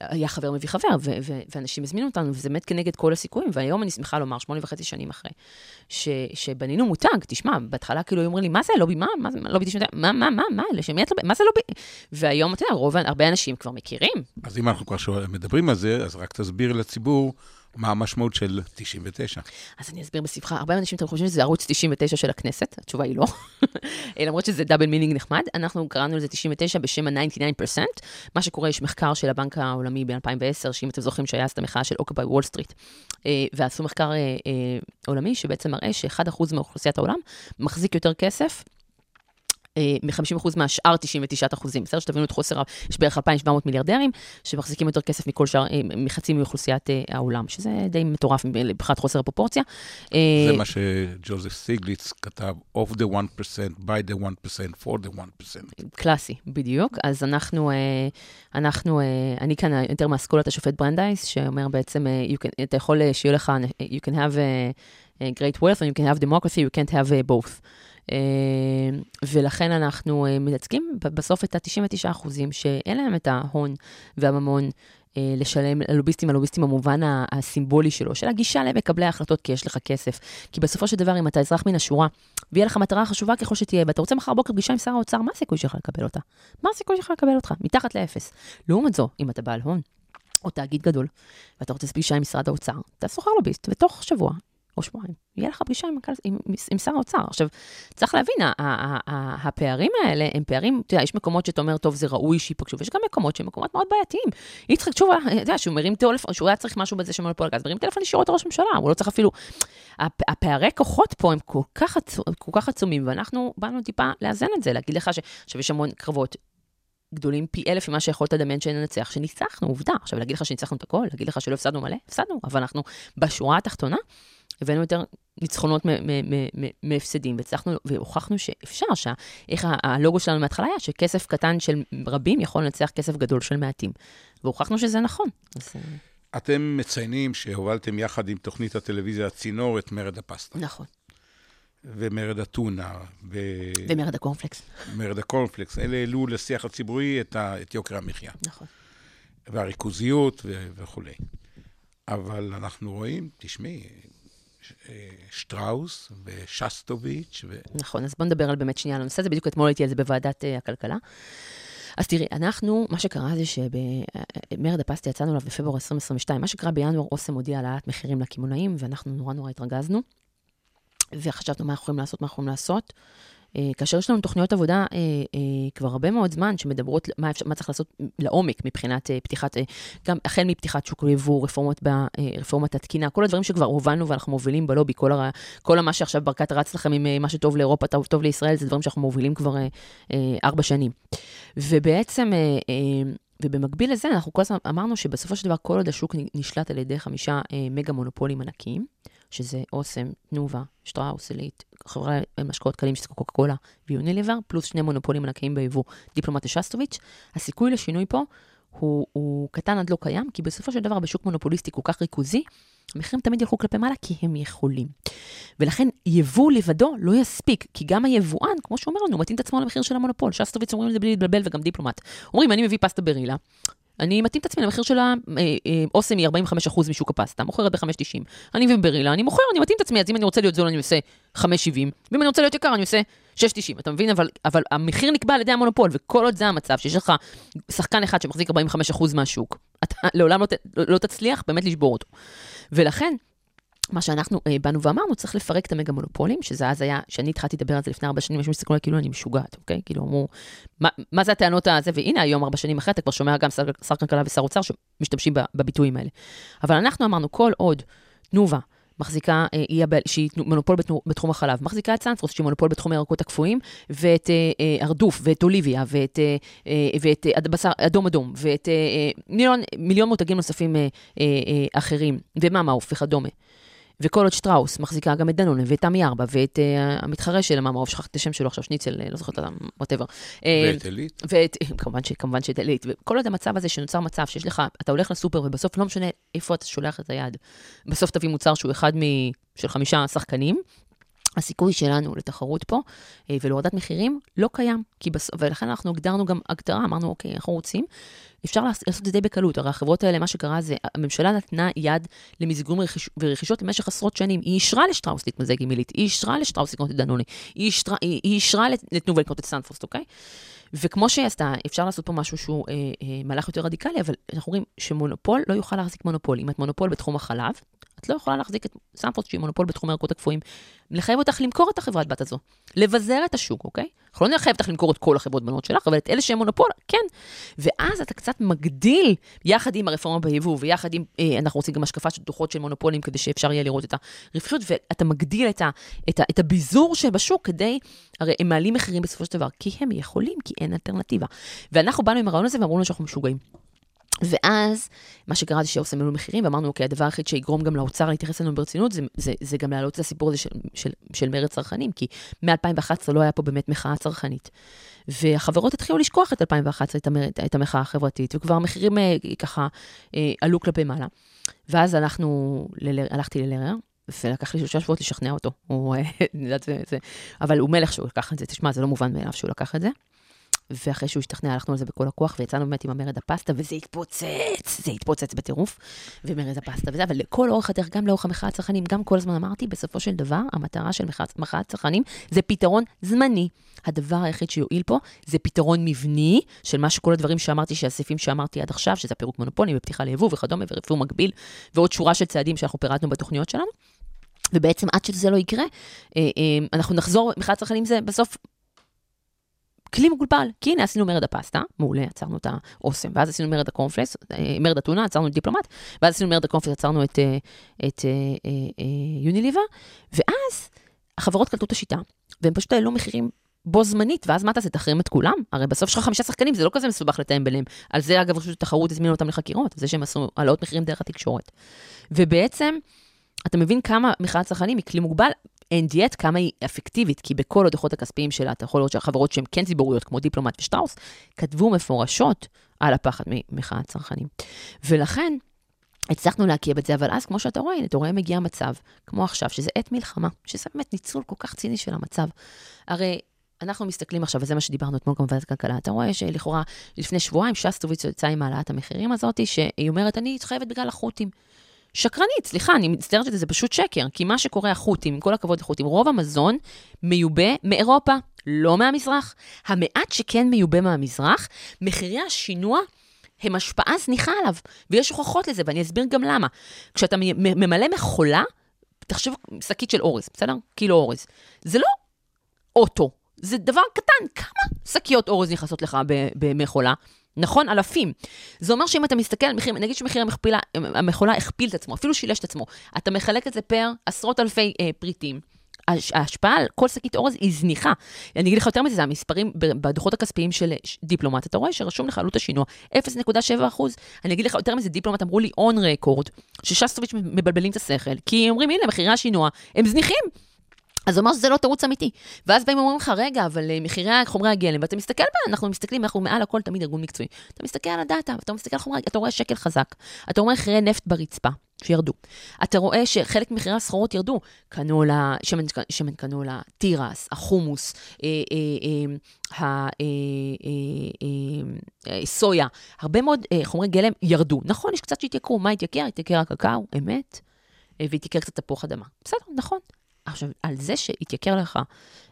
אה, היה חבר מביא חבר, ו- ו- ואנשים הזמינו אותנו, וזה באמת כנגד כל הסיכויים, והיום אני שמחה לומר, שמונה וחצי שנים אחרי, ש- שבנינו מותג, תשמע, בהתחלה כאילו היו אומרים לי, מה זה לובי, מה, מה זה לובי 99, מה, מה, מה, מה, לשם את לובי, מה זה לובי? והיום, אתה יודע, רוב, הרבה אנשים כבר מכירים. אז אם אנחנו כבר מדברים על זה, אז רק תסביר לציבור. מה המשמעות של 99? אז אני אסביר בשמחה. הרבה אנשים אתם חושבים שזה ערוץ 99 של הכנסת, התשובה היא לא. למרות שזה double meaning נחמד, אנחנו קראנו לזה 99 בשם ה-99%. מה שקורה, יש מחקר של הבנק העולמי ב-2010, שאם אתם זוכרים שהיה אז את המחאה של Occupy Wall Street, ועשו מחקר עולמי שבעצם מראה ש-1% מאוכלוסיית העולם מחזיק יותר כסף מ-50% מהשאר 99 אחוזים. בסדר? שתבינו את חוסר, יש בערך 2,700 מיליארדרים שמחזיקים יותר כסף מכל שאר, מחצי מאוכלוסיית העולם, שזה די מטורף מבחינת חוסר הפרופורציה. זה מה שג'וזף סיגליץ כתב, of the 1%, by the 1%, for the 1%. קלאסי, בדיוק. אז אנחנו, אנחנו, אני כאן יותר מאסכולת השופט ברנדייס, שאומר בעצם, can, אתה יכול שיהיה לך, you can have a great wealth and you can have democracy, you can't have both. ולכן אנחנו מייצגים בסוף את ה-99 אחוזים שאין להם את ההון והממון לשלם ללוביסטים, הלוביסטים במובן הסימבולי שלו, של הגישה למקבלי ההחלטות כי יש לך כסף. כי בסופו של דבר, אם אתה אזרח מן השורה, ויהיה לך מטרה חשובה ככל שתהיה, ואתה רוצה מחר בוקר פגישה עם שר האוצר, מה הסיכוי שלך לקבל אותה? מה הסיכוי שלך לקבל אותך? מתחת לאפס. לעומת זו, אם אתה בעל הון, או תאגיד גדול, ואתה רוצה פגישה עם משרד האוצר, אתה שוכר לוביסט, ותוך שבוע או שבועיים, יהיה לך פגישה עם, עם, עם שר האוצר. עכשיו, צריך להבין, הפערים האלה הם פערים, אתה יודע, יש מקומות שאתה אומר, טוב, זה ראוי שייפגשו, ויש גם מקומות שהם מקומות מאוד בעייתיים. יצחק תשובה, אתה יודע, שהוא מרים טלפון, שהוא היה צריך משהו בזה של מונופול הגז, מרים טלפון ישירות לראש הממשלה, הוא לא צריך אפילו... הפערי כוחות פה הם כל כך, עצ... כל כך עצומים, ואנחנו באנו טיפה לאזן את זה, להגיד לך שעכשיו יש המון קרבות גדולים פי אלף ממה שיכולת לדמיין שננצח, שניצחנו, עובדה. עכשיו, להגיד לך שניצחנו את הכל, להגיד לך שלא הפסדנו מלא, הפסדנו, אבל אנחנו בשורה התחתונה הבאנו יותר ניצחונות מהפסדים, והצלחנו, והוכחנו שאפשר, איך הלוגו שלנו מההתחלה היה שכסף קטן של רבים יכול לנצח כסף גדול של מעטים. והוכחנו שזה נכון. אז... אה, אתם מציינים שהובלתם יחד עם תוכנית הטלוויזיה הצינור את מרד הפסטה. נכון. ומרד אתונה. ו... ומרד הקורנפלקס. מרד הקורנפלקס. אלה העלו לשיח הציבורי את, ה... את יוקר המחיה. נכון. והריכוזיות ו... וכולי. אבל אנחנו רואים, תשמעי, שטראוס ושסטוביץ'. ו... נכון, אז בוא נדבר על באמת שנייה על הנושא הזה. בדיוק אתמול הייתי על זה בוועדת uh, הכלכלה. אז תראי, אנחנו, מה שקרה זה שבמרד הפסטה יצאנו אליו בפברואר 2022. מה שקרה בינואר, אוסם הודיע העלאת מחירים לקמעונאים, ואנחנו נורא נורא התרגזנו. וחשבנו מה אנחנו יכולים לעשות, מה אנחנו יכולים לעשות. אה, כאשר יש לנו תוכניות עבודה אה, אה, כבר הרבה מאוד זמן, שמדברות מה, אפשר, מה צריך לעשות לעומק מבחינת פתיחת, גם החל מפתיחת שוק היבוא, רפורמות ברפורמת התקינה, כל הדברים שכבר הובלנו ואנחנו מובילים בלובי, כל, הר, כל מה שעכשיו ברקת רץ לכם עם מה שטוב לאירופה, טוב, טוב לישראל, זה דברים שאנחנו מובילים כבר ארבע שנים. ובעצם... ובמקביל לזה, אנחנו כל הזמן אמרנו שבסופו של דבר, כל עוד השוק נשלט על ידי חמישה מגה מונופולים ענקיים, שזה אוסם, תנובה, שטראוס, עילית, חברה למשקאות קלים, שזה קוקה קולה ויוניליבר, פלוס שני מונופולים ענקיים ביבוא, דיפלומט ושסטוביץ', הסיכוי לשינוי פה הוא, הוא קטן עד לא קיים, כי בסופו של דבר בשוק מונופוליסטי כל כך ריכוזי, המחירים תמיד ילכו כלפי מעלה כי הם יכולים. ולכן יבוא לבדו לא יספיק, כי גם היבואן, כמו שהוא אומר לנו, מתאים את עצמו למחיר של המונופול. שסטוביץ אומרים את זה בלי להתבלבל וגם דיפלומט. אומרים, אני מביא פסטה ברילה, אני מתאים את עצמי למחיר של האוסם אה, היא 45% משוק הפסטה, מוכרת ב-5.90. אני מביא ברילה, אני מוכר, אני מתאים את עצמי, אז אם אני רוצה להיות זול אני עושה 5.70, ואם אני רוצה להיות יקר אני עושה 6.90, אתה מבין? אבל, אבל המחיר נקבע על ידי המונופול, וכל עוד זה המצב, שיש לך שחקן אחד שמחזיק 45% מהשוק, אתה לעולם לא, לא, לא תצליח באמת לשבור אותו. ולכן, מה שאנחנו אה, באנו ואמרנו, צריך לפרק את המגה מונופולים, שזה אז היה, שאני התחלתי לדבר על זה לפני ארבע שנים, אנשים הסתכלו עליי כאילו אני משוגעת, אוקיי? כאילו אמרו, מה, מה זה הטענות הזה? והנה היום, ארבע שנים אחרי, אתה כבר שומע גם שר, שר כלכלה ושר אוצר שמשתמשים בביטויים האלה. אבל אנחנו אמרנו, כל עוד תנובה מחזיקה, אה, הבעל, שהיא מונופול בתחום החלב, מחזיקה את סנפרוס, שהיא מונופול בתחום הירקות הקפואים, ואת אה, אה, הרדוף, ואת אוליביה, ואת, ואת בשר אדום אדום, ואת מיליון, מיליון מותגים נוספים אחרים, ומאמא עוף וכדומה. וכל עוד שטראוס מחזיקה גם את דנון ואת תמי ארבע ואת אה, המתחרה של המאמא עוף, שכחתי את השם שלו עכשיו, שניצל, לא זוכרת, whatever. ואת עילית. ואת, כמובן, ש, כמובן שאת עילית. וכל עוד המצב הזה שנוצר מצב שיש לך, אתה הולך לסופר ובסוף לא משנה איפה אתה שולח את היד, בסוף תביא מוצר שהוא אחד מ... של חמישה שחקנים, הסיכוי שלנו לתחרות פה אה, ולהורדת מחירים לא קיים, בס... ולכן אנחנו הגדרנו גם הגדרה, אמרנו, אוקיי, אנחנו רוצים, אפשר לעשות את זה בקלות, הרי החברות האלה, מה שקרה זה, הממשלה נתנה יד למיזוגים ורכיש... ורכישות במשך עשרות שנים, היא אישרה לשטראוס להתמזג עם עילית, היא אישרה לשטראוס לקנות את דנונה, היא אישרה, היא, אישרה לתנובה לקנות את סנפרוסט, אוקיי? וכמו שהיא עשתה, אפשר לעשות פה משהו שהוא אה, אה, מהלך יותר רדיקלי, אבל אנחנו רואים שמונופול לא יוכל להחזיק מונופול. אם את מונופול בתחום החלב, את לא יכולה להחזיק את סמפורט שהיא מונופול בתחום הירקות הקפואים. לחייב אותך למכור את החברת בת הזו, לבזר את השוק, אוקיי? אנחנו לא נחייב אותך למכור את כל החברות בנות שלך, אבל את אלה שהן מונופול, כן. ואז אתה קצת מגדיל, יחד עם הרפורמה ביבוא, ויחד עם, אה, אנחנו רוצים גם השקפה של דוחות של מונופולים, כדי שאפשר יהיה לראות את הרווחיות, ואתה מגדיל את, ה, את, ה, את הביזור שבשוק כדי, הרי הם מעלים מחירים בסופו של דבר, כי הם יכולים, כי אין אלטרנטיבה. ואנחנו באנו עם הרעיון הזה ואמרו לנו שאנחנו משוגעים. ואז, מה שקרה זה שאוסם העלו מחירים, ואמרנו, אוקיי, הדבר היחיד שיגרום גם לאוצר להתייחס אלינו ברצינות, זה, זה, זה גם להעלות את הסיפור הזה של, של, של מרד צרכנים, כי מ-2011 לא היה פה באמת מחאה צרכנית. והחברות התחילו לשכוח את 2011, את, המרד, את המחאה החברתית, וכבר המחירים אה, ככה אה, עלו כלפי מעלה. ואז הלכנו, ל, הלכתי ללרר, ולקח לי שלושה שבועות לשכנע אותו. הוא, אה, זה, זה, אבל הוא מלך שהוא לקח את זה, תשמע, זה לא מובן מאליו שהוא לקח את זה. ואחרי שהוא השתכנע, הלכנו על זה בכל הכוח, ויצאנו באמת עם המרד הפסטה, וזה התפוצץ, זה התפוצץ בטירוף, ומרד הפסטה וזה, אבל לכל אורך הדרך, גם לאורך המחאה הצרכנים, גם כל הזמן אמרתי, בסופו של דבר, המטרה של מחאת הצרכנים זה פתרון זמני. הדבר היחיד שיועיל פה זה פתרון מבני של מה שכל הדברים שאמרתי, שהסעיפים שאמרתי עד עכשיו, שזה הפירוק מונופולים ופתיחה ליבוא וכדומה, ורפוא מקביל, ועוד שורה של צעדים שאנחנו פירטנו בתוכניות שלנו. ובעצם עד שזה לא יקרה, אה, אה, אנחנו נחזור, מחאת הצרכנים זה בסוף כלי מגולפל, כי הנה עשינו מרד הפסטה, מעולה, עצרנו את האוסם, ואז עשינו מרד הקורנפלקס, אה, מרד אתונה, עצרנו את דיפלומט, ואז עשינו מרד הקורנפלקס, עצרנו את, אה, את אה, יוניליבה, ואז החברות קלטו את השיטה, והם פשוט העלו מחירים בו זמנית, ואז מה תעשה, תחרים את כולם? הרי בסוף יש לך חמישה שחקנים, זה לא כזה מסובך לתאם ביניהם. על זה, אגב, רשות התחרות הזמינו אותם לחקירות, זה שהם עשו העלאות מחירים דרך התקשורת. ובעצם, אתה מבין כמה מחאת צרכנים היא כלי מוגבל, דיאט, כמה היא אפקטיבית, כי בכל הדוחות הכספיים שלה, אתה יכול לראות שהחברות שהן כן ציבוריות, כמו דיפלומט ושטראוס, כתבו מפורשות על הפחד ממחאת צרכנים. ולכן, הצלחנו להכיר את זה, אבל אז, כמו שאתה רואה, הנה, אתה רואה מגיע מצב, כמו עכשיו, שזה עת מלחמה, שזה באמת ניצול כל כך ציני של המצב. הרי אנחנו מסתכלים עכשיו, וזה מה שדיברנו אתמול גם בוועדת הכלכלה, אתה רואה שלכאורה לפני שבועיים שסטוביץ יצאה עם העלאת המחירים הזאת, שהיא אומרת, אני חייבת בגלל החות'ים. שקרנית, סליחה, אני מצטערת שזה, זה פשוט שקר, כי מה שקורה החות'ים, עם כל הכבוד לחות'ים, רוב המזון מיובא מאירופה, לא מהמזרח. המעט שכן מיובא מהמזרח, מחירי השינוע הם השפעה זניחה עליו, ויש הוכחות לזה, ואני אסביר גם למה. כשאתה ממלא מכולה, תחשב שקית של אורז, בסדר? קילו אורז. זה לא אוטו, זה דבר קטן. כמה שקיות אורז נכנסות לך במכולה? נכון? אלפים. זה אומר שאם אתה מסתכל על מחיר, נגיד שמחיר המכפילה, המכולה הכפיל את עצמו, אפילו שילש את עצמו, אתה מחלק את זה פר עשרות אלפי אה, פריטים. ההשפעה על כל שקית אורז היא זניחה. אני אגיד לך יותר מזה, זה המספרים בדוחות הכספיים של דיפלומט. אתה רואה שרשום לך עלות השינוע 0.7 אחוז. אני אגיד לך יותר מזה, דיפלומט אמרו לי און רקורד, ששסטוביץ' מבלבלים את השכל, כי אומרים, הנה, מחירי השינוע הם זניחים. אז הוא אמר שזה לא תירוץ אמיתי. ואז באים ואומרים לך, רגע, אבל אה, מחירי חומרי הגלם, ואתה מסתכל בה, אנחנו מסתכלים, אנחנו מעל הכל תמיד ארגון מקצועי. אתה מסתכל על הדאטה, אתה מסתכל על חומרי, אתה רואה שקל חזק, אתה רואה מחירי נפט ברצפה, שירדו. אתה רואה שחלק ממחירי הסחורות ירדו, קנולה, שמן, שמן קנולה, תירס, החומוס, אה, אה, סויה, הרבה מאוד חומרי גלם ירדו. נכון, יש קצת שהתייקרו, מה התייקר? התייקר הקקאו, אמת, והתייקר קצת תפוח אדמה. בסדר, נכון. עכשיו, על זה שהתייקר לך,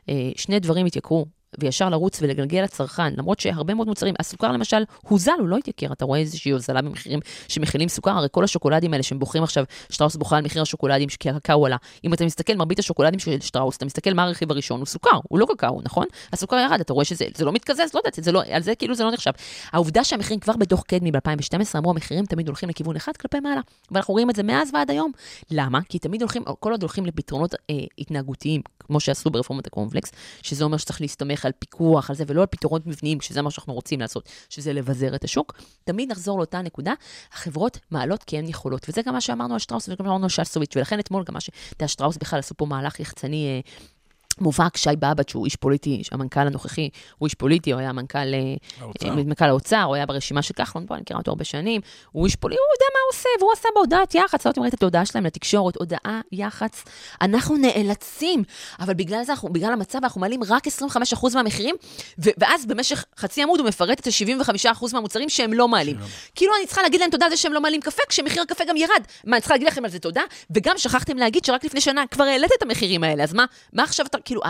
אה, שני דברים התייקרו, וישר לרוץ ולגלגל לצרכן, למרות שהרבה מאוד מוצרים, הסוכר למשל הוזל, הוא לא התייקר, אתה רואה איזושהי הוזלה במחירים שמכילים סוכר, הרי כל השוקולדים האלה שהם בוחרים עכשיו, שטראוס בוכה על מחיר השוקולדים, כי הקקאו עלה. אם אתה מסתכל, מרבית השוקולדים של שטראוס, אתה מסתכל מה הרכיב הראשון, הוא סוכר, הוא לא קקאו, נכון? הסוכר ירד, אתה רואה שזה לא מתקזז, לא יודעת, לא, על זה כאילו זה לא נחשב. העובדה שהמחירים כבר בדוח קדמי ב-2012 אמרו, המחירים תמיד הולכים לכיוון אחד כלפי מעלה, ואנחנו רואים את זה מאז ועד היום. למה? כי תמיד הולכים, כל עוד הולכים לפתרונות אה, התנהגותיים, כמו שעשו ברפורמת הקורנפלקס, שזה אומר שצריך להסתמך על פיקוח, על זה, ולא על פתרונות מבניים, שזה מה שאנחנו רוצים לעשות, שזה לבזר את השוק, תמיד נחזור לאותה נקודה, החברות מעלות כי הן יכולות. וזה גם מה שאמרנו על שטראוס וגם אמרנו על שסטוביץ', ולכן אתמול גם מה ש... אתה יודע, שטראוס בכלל עשו פה מהלך יחצני אה, מובהק שי באב"ד, שהוא איש פוליטי, המנכ"ל הנוכחי הוא איש פוליטי, הוא היה מנכ"ל, אה, האוצר. מנכ"ל האוצר, הוא היה ברשימה של כחלון, בוא, אני מכירה אותו הרבה שנים, הוא איש פוליטי, הוא יודע מה הוא עושה, והוא עשה בהודעת יח"צ, לא יודעת אם ראית את ההודעה שלהם לתקשורת, הודעה יח"צ, אנחנו נאלצים, אבל בגלל זה, אנחנו, בגלל המצב, אנחנו מעלים רק 25% מהמחירים, ואז במשך חצי עמוד הוא מפרט את ה-75% מהמוצרים שהם לא מעלים. כאילו אני צריכה להגיד להם תודה על זה שהם לא מעלים קפה, כשמחיר הקפה גם ירד. מה, אני צריכה להגיד לכם על זה תודה? וגם שכחתם להגיד שרק לפני שנה כבר העלית את המחירים האלה, אז מה, מה עכשיו אתה, כאילו,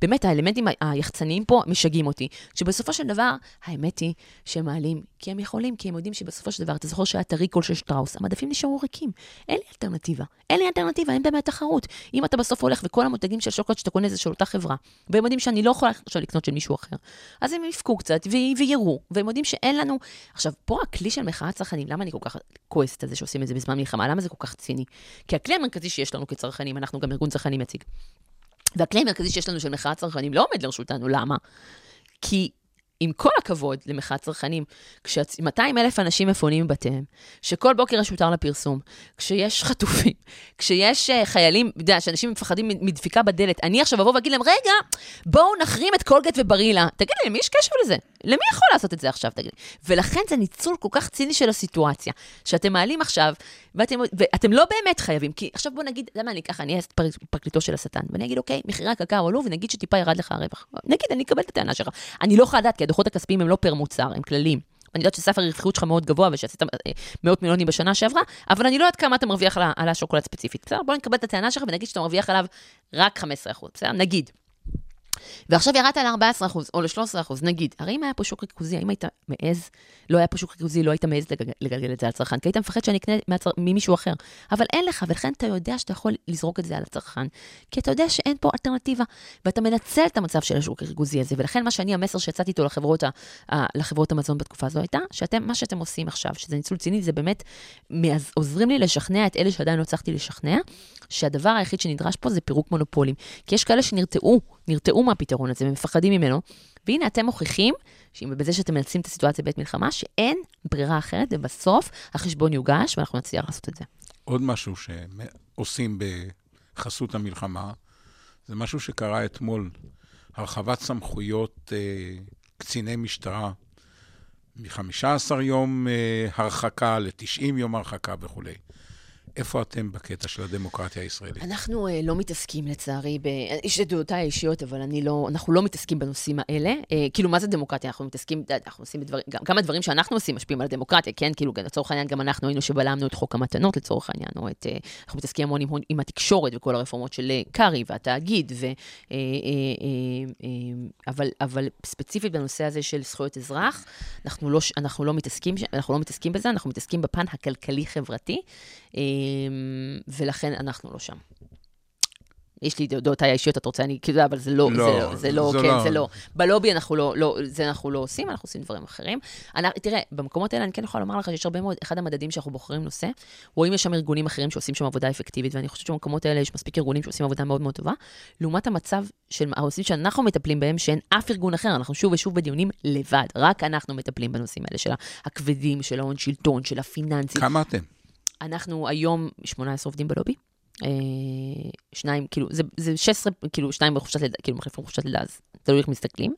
באמת, האלמנטים היחצניים פה משגעים אותי. שבסופו של דבר, האמת היא שהם מעלים כי הם יכולים, כי הם יודעים שבסופו של דבר, אתה זוכר שהיה את הריקול של שטראוס, המדפים נשארו ריקים. אין לי אלטרנטיבה. אין לי אלטרנטיבה, אין באמת תחרות. אם אתה בסוף הולך וכל המותגים של שוקולד שאתה קונה זה של אותה חברה, והם יודעים שאני לא יכולה עכשיו לקנות של מישהו אחר, אז הם יפקו קצת ויראו, והם יודעים שאין לנו... עכשיו, פה הכלי של מחאת צרכנים, למה אני כל כך כועסת על זה שעושים את זה בזמן מלחמה? למה זה כל כך ציני? כי הכלי המרכזי שיש לנו כצרכנים, אנחנו גם ארגון צרכנים יציג. והכלי המרכזי שיש לנו של מחאת צרכנים לא עומד לרשותנו, למה? כי עם כל הכבוד למחאת צרכנים, כש-200 אלף אנשים מפונים מבתיהם, שכל בוקר יש מותר לפרסום, כשיש חטופים, כשיש uh, חיילים, אתה יודע, שאנשים מפחדים מדפיקה בדלת, אני עכשיו אבוא ואגיד להם, רגע, בואו נחרים את קולגט וברילה. תגיד לי, למי יש קשר לזה? למי יכול לעשות את זה עכשיו, תגיד לי? ולכן זה ניצול כל כך ציני של הסיטואציה, שאתם מעלים עכשיו, ואתם, ואתם לא באמת חייבים, כי עכשיו בואו נגיד, למה אני ככה, אני אהיה פרקליטו של השטן, ואני אגיד, אוקיי, מחירי הקקאו עלו, ונגיד שטיפה ירד לך הרווח. נגיד, אני אקבל את הטענה שלך. אני לא יכולה לדעת, כי הדוחות הכספיים הם לא פר מוצר, הם כללים. אני יודעת שסף הרווחיות שלך מאוד גבוה ושעשית אה, מאות מיליונים בשנה שעברה, אבל אני לא יודעת כמה אתה מרוויח על השוקולד ספציפית. בסדר? בוא נקבל את הטענה שלך ונגיד שאתה מרוויח עליו רק 15%, בסדר? נגיד. ועכשיו ירדת ל-14% או ל-13%, נגיד, הרי אם היה פה שוק ריכוזי, האם היית מעז, לא היה פה שוק ריכוזי, לא היית מעז לגלגל, את זה על הצרכן, כי היית מפחד שאני אקנה מהצר... ממישהו אחר. אבל אין לך, ולכן אתה יודע שאתה יכול לזרוק את זה על הצרכן, כי אתה יודע שאין פה אלטרנטיבה, ואתה מנצל את המצב של השוק הריכוזי הזה, ולכן מה שאני, המסר שיצאתי איתו לחברות, ה... לחברות המזון בתקופה הזו הייתה, שאתם, מה שאתם עושים עכשיו, שזה ניצול ציני, זה באמת עוזרים לי לשכנע את אלה שעדיין לא הצלחתי לשכנע, שהדבר היחיד שנדרש פה זה פירוק מונופולים. כי יש כאלה שנרתעו, נרתעו מהפתרון הזה ומפחדים ממנו, והנה אתם מוכיחים, בזה שאתם מנצלים את הסיטואציה בעת מלחמה, שאין ברירה אחרת, ובסוף החשבון יוגש ואנחנו נצליח לעשות את זה. עוד משהו שעושים בחסות המלחמה, זה משהו שקרה אתמול, הרחבת סמכויות אה, קציני משטרה מ-15 יום אה, הרחקה ל-90 יום הרחקה וכולי. איפה אתם בקטע של הדמוקרטיה הישראלית? אנחנו uh, לא מתעסקים, לצערי, ב... יש את דעותיי האישיות, אבל אני לא, אנחנו לא מתעסקים בנושאים האלה. Uh, כאילו, מה זה דמוקרטיה? אנחנו מתעסקים, אנחנו עושים בדברים, גם, גם הדברים שאנחנו עושים משפיעים על הדמוקרטיה, כן? כאילו, לצורך העניין, גם אנחנו היינו שבלמנו את חוק המתנות, לצורך העניין, או את... Uh, אנחנו מתעסקים המון עם, עם התקשורת וכל הרפורמות של קרעי והתאגיד, ו... Uh, uh, uh, אבל, אבל ספציפית בנושא הזה של זכויות אזרח, אנחנו לא, אנחנו לא מתעסקים, אנחנו לא מתעסקים בזה, אנחנו מתעסקים בפן הכלכלי-חברתי. אמ, ולכן אנחנו לא שם. יש לי דעותיי האישיות, את רוצה, אני כאילו, אבל זה לא, לא, זה לא, זה לא, זה כן, לא. זה לא. בלובי אנחנו לא, לא, זה אנחנו לא עושים, אנחנו עושים דברים אחרים. אני, תראה, במקומות האלה אני כן יכולה לומר לך שיש הרבה מאוד, אחד המדדים שאנחנו בוחרים נושא, רואים יש שם ארגונים אחרים שעושים שם עבודה אפקטיבית, ואני חושבת שבמקומות האלה יש מספיק ארגונים שעושים עבודה מאוד מאוד טובה, לעומת המצב של הנושאים שאנחנו מטפלים בהם, שאין אף ארגון אחר, אנחנו שוב ושוב בדיונים לבד, רק אנחנו מטפלים בנושאים האלה של הכבדים, של ההון שלטון, של הפיננסים. כמה אתם? אנחנו היום 18 עובדים בלובי. אה, שניים, כאילו, זה, זה 16, כאילו, שניים בחופשת לידה, כאילו, מחליפים חופשת לידה, אז תלוי איך מסתכלים.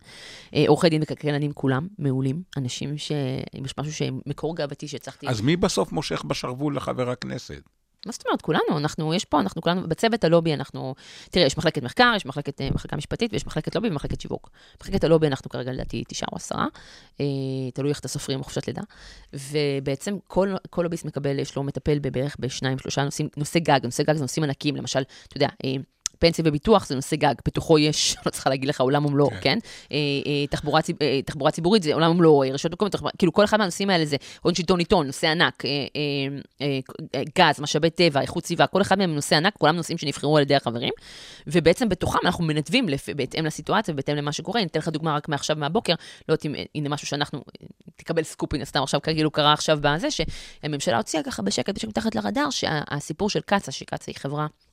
אה, עורכי דין וכלכלנים כולם מעולים, אנשים שאם יש משהו שמקור גאוותי שהצלחתי... אז מי בסוף מושך בשרוול לחבר הכנסת? מה זאת אומרת? כולנו, אנחנו, יש פה, אנחנו כולנו, בצוות הלובי אנחנו, תראה, יש מחלקת מחקר, יש מחלקת, אה, מחלקה משפטית ויש מחלקת לובי ומחלקת שיווק. מחלקת הלובי אנחנו כרגע לדעתי תשעה או עשרה, אה, תלוי איך אתה סופרים בחופשת לידה. ובעצם כל, כל לוביסט מקבל, יש לו מטפל בערך בשניים, שלושה נושאים, נושא גג, נושא גג זה נושאים ענקיים, למשל, אתה יודע, אה, פנסיה וביטוח זה נושא גג, בתוכו יש, לא צריכה להגיד לך, עולם ומלואו, כן? כן? אה, אה, תחבורה, אה, תחבורה ציבורית זה עולם ומלואו, רשויות מקומיות, כאילו כל אחד מהנושאים האלה זה הון שלטון עיתון, נושא ענק, גז, משאבי טבע, איכות סביבה, כל אחד מהם נושא ענק, כולם נושאים שנבחרו על ידי החברים, ובעצם בתוכם אנחנו מנתבים בהתאם לסיטואציה ובהתאם למה שקורה. אני אתן לך דוגמה רק מעכשיו מהבוקר, לא יודעת אם, הנה משהו שאנחנו, תקבל סקופ, הנה סתם עכשיו, כאילו קרה עכשיו בזה, שהממשלה הוציאה ככה בשקט, בשקט מתחת לרדאר, שהסיפור של קצא"א, שקצא"א היא חברה אה, אה,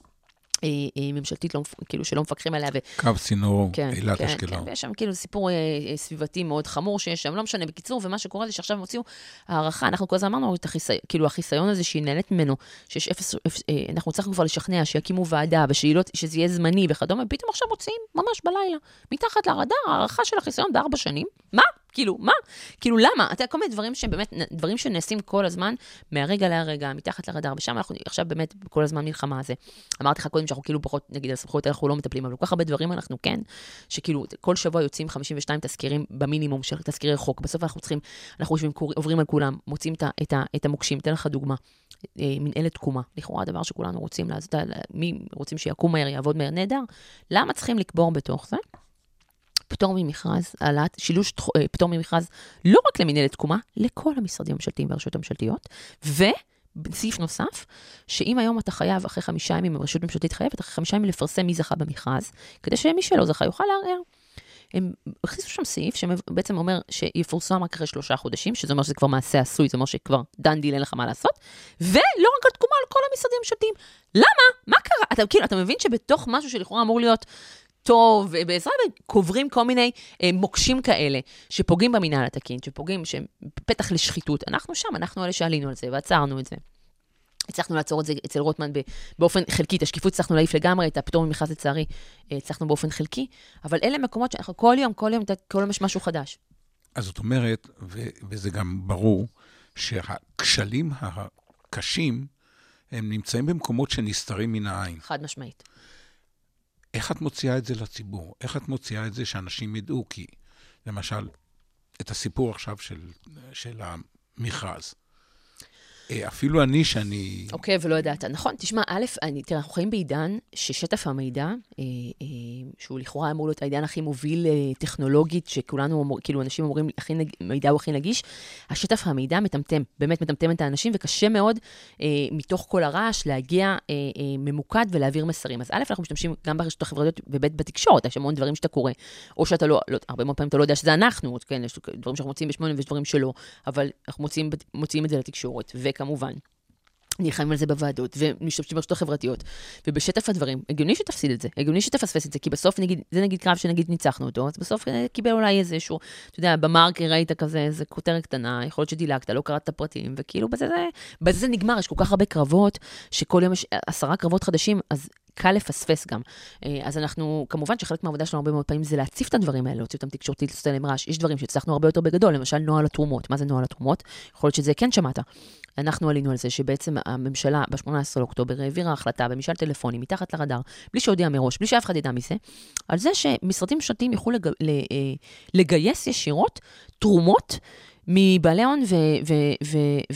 ממשלתית, לא, כאילו שלא מפקחים עליה. ו... קו צינור, כן, אילת כן, אשקלון. כן, ויש שם כאילו סיפור אה, סביבתי מאוד חמור שיש שם, לא משנה. בקיצור, ומה שקורה זה שעכשיו הם הוציאו הערכה, אנחנו כל הזמן אמרנו החיסי, כאילו החיסיון הזה שהיא נהנית ממנו, שיש אפס, אפס אה, אנחנו הצלחנו כבר לשכנע שיקימו ועדה ושזה יהיה זמני וכדומה, ופתאום עכשיו מוציאים ממש בלילה, מתחת לרדאר, הערכה של החיסיון בארבע שנים. מה? כאילו, מה? כאילו, למה? אתה יודע, כל מיני דברים שהם באמת, דברים שנעשים כל הזמן, מהרגע להרגע, מתחת לרדאר, ושם אנחנו עכשיו באמת כל הזמן מלחמה הזה. אמרתי לך קודם שאנחנו כאילו פחות, נגיד, על סמכויות אנחנו לא מטפלים, אבל כל כך הרבה דברים אנחנו כן, שכאילו, כל שבוע יוצאים 52 תזכירים במינימום של תזכירי חוק. בסוף אנחנו צריכים, אנחנו יושבים, עוברים על כולם, מוצאים את, את, את המוקשים. אתן לך דוגמה, אה, מנהלת תקומה. לכאורה הדבר שכולנו רוצים לעשות, מי רוצים שיקום מהר, יעבוד מהר, נהדר. למה צריכים לקבור בתוך זה? פטור ממכרז, העלאת, שילוש אה, פטור ממכרז לא רק למנהלת תקומה, לכל המשרדים הממשלתיים והרשויות הממשלתיות, וסעיף נוסף, שאם היום אתה חייב אחרי חמישה ימים, הרשות הממשלתית חייבת אחרי חמישה ימים לפרסם מי זכה במכרז, כדי שמי שלא זכה יוכל לערער. הם הכניסו שם סעיף שבעצם אומר שיפורסם רק אחרי שלושה חודשים, שזה אומר שזה כבר מעשה עשוי, זה אומר שכבר done deal אין לך מה לעשות, ולא רק על תקומה, על כל המשרדים הממשלתיים. למה? מה קרה? אתה כאילו, אתה מבין שבתוך משהו שלכאורה אמור להיות טוב, ובעזרה, וקוברים כל מיני אה, מוקשים כאלה, שפוגעים במינהל התקין, שפוגעים, שהם פתח לשחיתות. אנחנו שם, אנחנו אלה שעלינו על זה ועצרנו את זה. הצלחנו לעצור את זה אצל רוטמן באופן חלקי, את השקיפות הצלחנו להעיף לגמרי, את הפטור ממכרז לצערי אה, הצלחנו באופן חלקי, אבל אלה מקומות שאנחנו כל יום, כל יום, כל יום יש משהו חדש. אז זאת אומרת, ו- וזה גם ברור, שהכשלים הקשים, הם נמצאים במקומות שנסתרים מן העין. חד משמעית. איך את מוציאה את זה לציבור? איך את מוציאה את זה שאנשים ידעו? כי, למשל, את הסיפור עכשיו של, של המכרז. אה, אפילו אני, שאני... אוקיי, ולא ידעת. נכון, תשמע, א', אני, תראה, אנחנו חיים בעידן ששטף המידע, אה, אה, שהוא לכאורה אמור להיות העידן הכי מוביל אה, טכנולוגית, שכולנו, אמור, כאילו, אנשים אומרים, הכי נג, מידע הוא הכי נגיש, השטף המידע מטמטם, באמת מטמטם את האנשים, וקשה מאוד אה, מתוך כל הרעש להגיע אה, אה, ממוקד ולהעביר מסרים. אז א', אנחנו משתמשים גם ברשתות החברתיות, וב', בתקשורת, יש המון דברים שאתה קורא, או שאתה לא, לא, הרבה מאוד פעמים אתה לא יודע שזה אנחנו, כן, יש דברים שאנחנו מוצאים בשמונה ויש דברים שלא, אבל אנחנו מוצאים, מוצאים את זה לתקשורת, וכמובן. נלחמים על זה בוועדות, ומשתמשים ברשתות החברתיות, ובשטף הדברים, הגיוני שתפסיד את זה, הגיוני שתפספס את זה, כי בסוף נגיד, זה נגיד קרב שנגיד ניצחנו אותו, אז בסוף אה, קיבל אולי איזשהו, אתה יודע, במרקר ראית כזה, איזה כותרת קטנה, יכול להיות שדילגת, לא קראת את הפרטים, וכאילו בזה זה, בזה זה נגמר, יש כל כך הרבה קרבות, שכל יום יש עשרה קרבות חדשים, אז קל לפספס גם. אה, אז אנחנו, כמובן שחלק מהעבודה שלנו הרבה מאוד פעמים זה להציף את הדברים האלה, להוציא אותם תקשורתית, לעשות עליהם רעש. יש דברים שהצלחנו הרבה יותר בגדול, למשל נוהל התרומות. מה זה נוהל התרומות? יכול להיות שזה כן שמעת. אנחנו עלינו על זה שבעצם הממשלה ב-18 לאוקטובר העבירה החלטה במשאל טלפוני מתחת לרדאר, בלי שהודיע מראש, בלי שאף אחד ידע מזה, על זה שמשרדים ממשלתיים יוכלו לג... אה, לגייס ישירות תרומות. מבעלי הון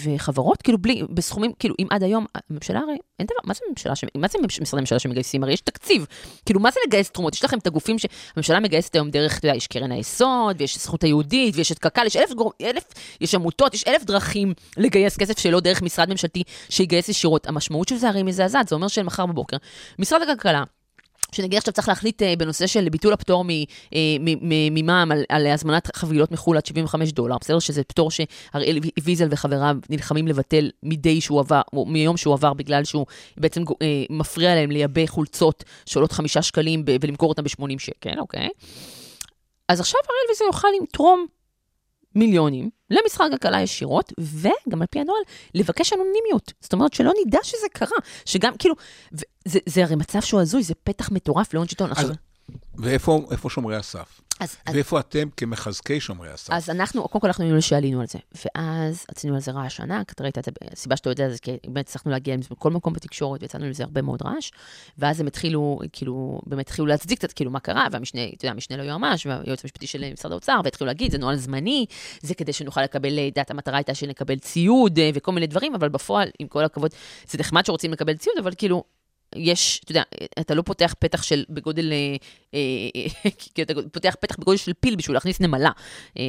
וחברות, כאילו בלי, בסכומים, כאילו אם עד היום, הממשלה הרי, אין דבר, מה זה ממשלה, ש... מה זה משרדי ממשלה שמגייסים? הרי יש תקציב. כאילו, מה זה לגייס תרומות? יש לכם את הגופים שהממשלה מגייסת היום דרך, אתה יודע, יש קרן היסוד, ויש זכות היהודית, ויש את קק"ל, יש אלף, אלף, יש עמותות, יש אלף דרכים לגייס כסף שלא דרך משרד ממשלתי שיגייס ישירות. המשמעות של זה הרי מזעזעת, זה אומר שמחר בבוקר, משרד הכלכלה, שנגיד עכשיו צריך להחליט uh, בנושא של ביטול הפטור אה, ממע"מ על, על הזמנת חבילות מחו"ל עד 75 דולר, בסדר? שזה פטור שאריאל ויזל וחבריו נלחמים לבטל מדי שהוא עבר, או מיום שהוא עבר, בגלל שהוא בעצם uh, מפריע להם לייבא חולצות שעולות חמישה שקלים ולמכור אותן ב-80 שקל, אוקיי? אז עכשיו אריאל ויזל יוכל לתרום מיליונים למשרד הכלכלה ישירות, וגם על פי הנוהל, לבקש אנונימיות. זאת אומרת, שלא נדע שזה קרה. שגם, כאילו, זה, זה הרי מצב שהוא הזוי, זה פתח מטורף להון שלטון. אז, ואיפה שומרי הסף? אז, ואיפה אז, אתם כמחזקי שומרי הסף? אז אנחנו, קודם כל אנחנו היינו שעלינו על זה, ואז עשינו על זה רעש ענק, אתה ראית את זה, הסיבה שאתה יודע זה כי באמת הצלחנו להגיע עם זה בכל מקום בתקשורת, ויצאנו לזה הרבה מאוד רעש, ואז הם התחילו, כאילו, באמת התחילו להצדיק קצת, כאילו, מה קרה, והמשנה, אתה יודע, המשנה ליועמ"ש, והיועץ המשפטי של משרד האוצר, והתחילו להגיד, זה נוהל זמני, זה כדי שנוכל לקבל, אה, דעת המטרה הייתה שנקבל ציוד אה, וכל מיני דברים, אבל בפועל, עם כל הכבוד, זה נחמד שרוצים לקבל ציוד, אבל כאילו, יש, אתה יודע, אתה לא פותח פתח של בגודל, אה, אה, כי אתה פותח פתח בגודל של פיל בשביל להכניס נמלה. אה,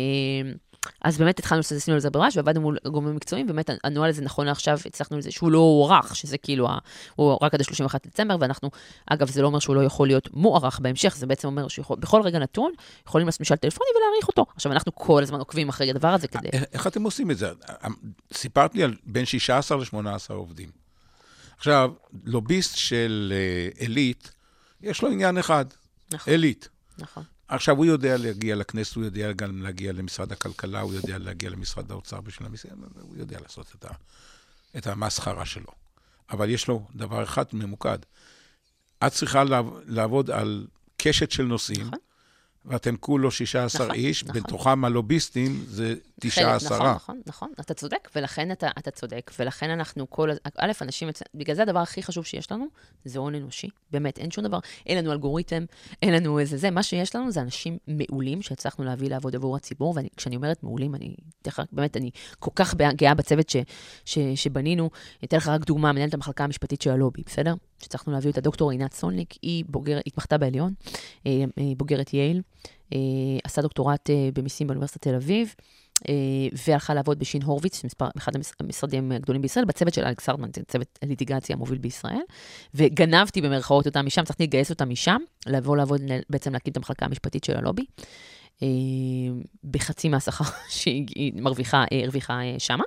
אז באמת התחלנו לעשות על זה ברעש, ועבדנו מול גורמים מקצועיים, באמת הנוהל הזה נכון לעכשיו, הצלחנו לזה שהוא לא הוארך, שזה כאילו, הוא רק עד ה-31 דצמבר, ואנחנו, אגב, זה לא אומר שהוא לא יכול להיות מוארך בהמשך, זה בעצם אומר שבכל רגע נתון יכולים לעשות משאל טלפוני ולהאריך אותו. עכשיו, אנחנו כל הזמן עוקבים אחרי הדבר הזה כדי... איך אתם עושים את זה? סיפרת לי על בין 16 ל-18 עובדים. עכשיו, לוביסט של עילית, אה, יש לו עניין אחד, נכון. עילית. נכון. עכשיו, הוא יודע להגיע לכנסת, הוא יודע גם להגיע למשרד הכלכלה, הוא יודע להגיע למשרד האוצר בשביל המיסים, הוא יודע לעשות את, ה, את המסחרה שלו. אבל יש לו דבר אחד ממוקד. את צריכה לעבוד על קשת של נושאים, נכון. ואתם כולו 16 נכון, איש, נכון. בתוכם הלוביסטים זה 9 10 נכון, נכון, נכון, אתה צודק, ולכן אתה, אתה צודק, ולכן אנחנו כל, א', אנשים, בגלל זה הדבר הכי חשוב שיש לנו, זה הון אנושי, באמת, אין שום דבר, אין לנו אלגוריתם, אין לנו איזה זה, מה שיש לנו זה אנשים מעולים שהצלחנו להביא לעבוד עבור הציבור, וכשאני אומרת מעולים, אני, תכף, באמת, אני כל כך גאה בצוות ש, ש, שבנינו, אתן לך רק דוגמה, מנהלת המחלקה המשפטית של הלובי, בסדר? שהצלחנו להביא את הדוקטור עינת סולניק, היא בוגרת, התמחתה בעליון, אה, אה, בוגרת יייל, אה, עשה דוקטורט במיסים באוניברסיטת תל אביב, והלכה לעבוד בשין הורוביץ, אחד המשרדים הגדולים בישראל, בצוות של אלכס ארדמן, צוות הליטיגציה המוביל בישראל, וגנבתי במרכאות אותה משם, צריכתי לגייס אותה משם, לבוא לעבוד, בעצם להקים את המחלקה המשפטית של הלובי. אה, בחצי מהשכר שהיא מרוויחה, אה, הרוויחה אה, שמה.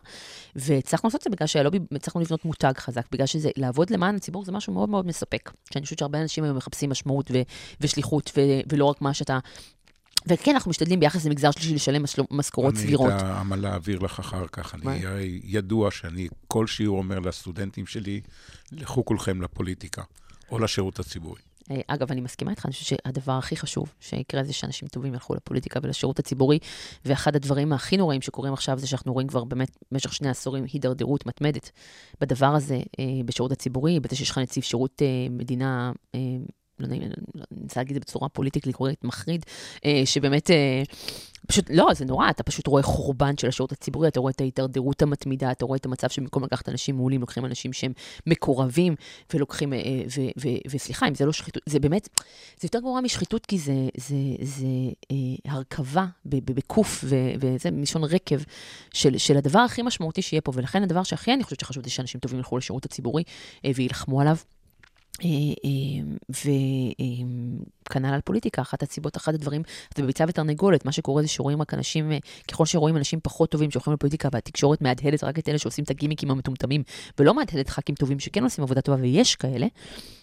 והצלחנו לעשות את זה בגלל שהלובי, הצלחנו לבנות מותג חזק, בגלל שזה, לעבוד למען הציבור זה משהו מאוד מאוד מספק. שאני חושבת שהרבה אנשים היום מחפשים משמעות ו, ושליחות, ו, ולא רק מה שאתה... וכן, אנחנו משתדלים ביחס למגזר שלישי לשלם משכורות סבירות. אני את העמל להעביר לך אחר כך. אני הרי ידוע שאני כל שיעור אומר לסטודנטים שלי, לכו כולכם לפוליטיקה או לשירות הציבורי. אה, אגב, אני מסכימה איתך, אני חושבת שהדבר הכי חשוב שיקרה זה שאנשים טובים ילכו לפוליטיקה ולשירות הציבורי, ואחד הדברים הכי נוראים שקורים עכשיו זה שאנחנו רואים כבר באמת במשך שני עשורים הידרדרות מתמדת בדבר הזה, אה, בשירות הציבורי, בזה שיש לך נציב שירות אה, מדינה לא נעים, אני רוצה להגיד את זה בצורה פוליטיקלי קורקט, מחריד, שבאמת פשוט, לא, זה נורא, אתה פשוט רואה חורבן של השירות הציבורי, אתה רואה את ההידרדרות המתמידה, אתה רואה את המצב שבמקום לקחת אנשים מעולים, לוקחים אנשים שהם מקורבים, ולוקחים, אה, ו, וסליחה, אם זה לא שחיתות, זה באמת, זה יותר גרוע משחיתות, כי זה, זה, זה אה, הרכבה בקוף, וזה מלשון רקב, של, של הדבר הכי משמעותי שיהיה פה, ולכן הדבר שהכי אני חושבת שחשוב זה שאנשים טובים ילכו לשירות הציבורי אה, וילחמו עליו. אה, אה, וכנ"ל על פוליטיקה, אחת הסיבות, אחד הדברים, זה בביצה ותרנגולת, מה שקורה זה שרואים רק אנשים, אה, ככל שרואים אנשים פחות טובים שהולכים לפוליטיקה והתקשורת מהדהדת רק את אלה שעושים את הגימיקים המטומטמים, ולא מהדהדת ח"כים טובים שכן עושים עבודה טובה, ויש כאלה,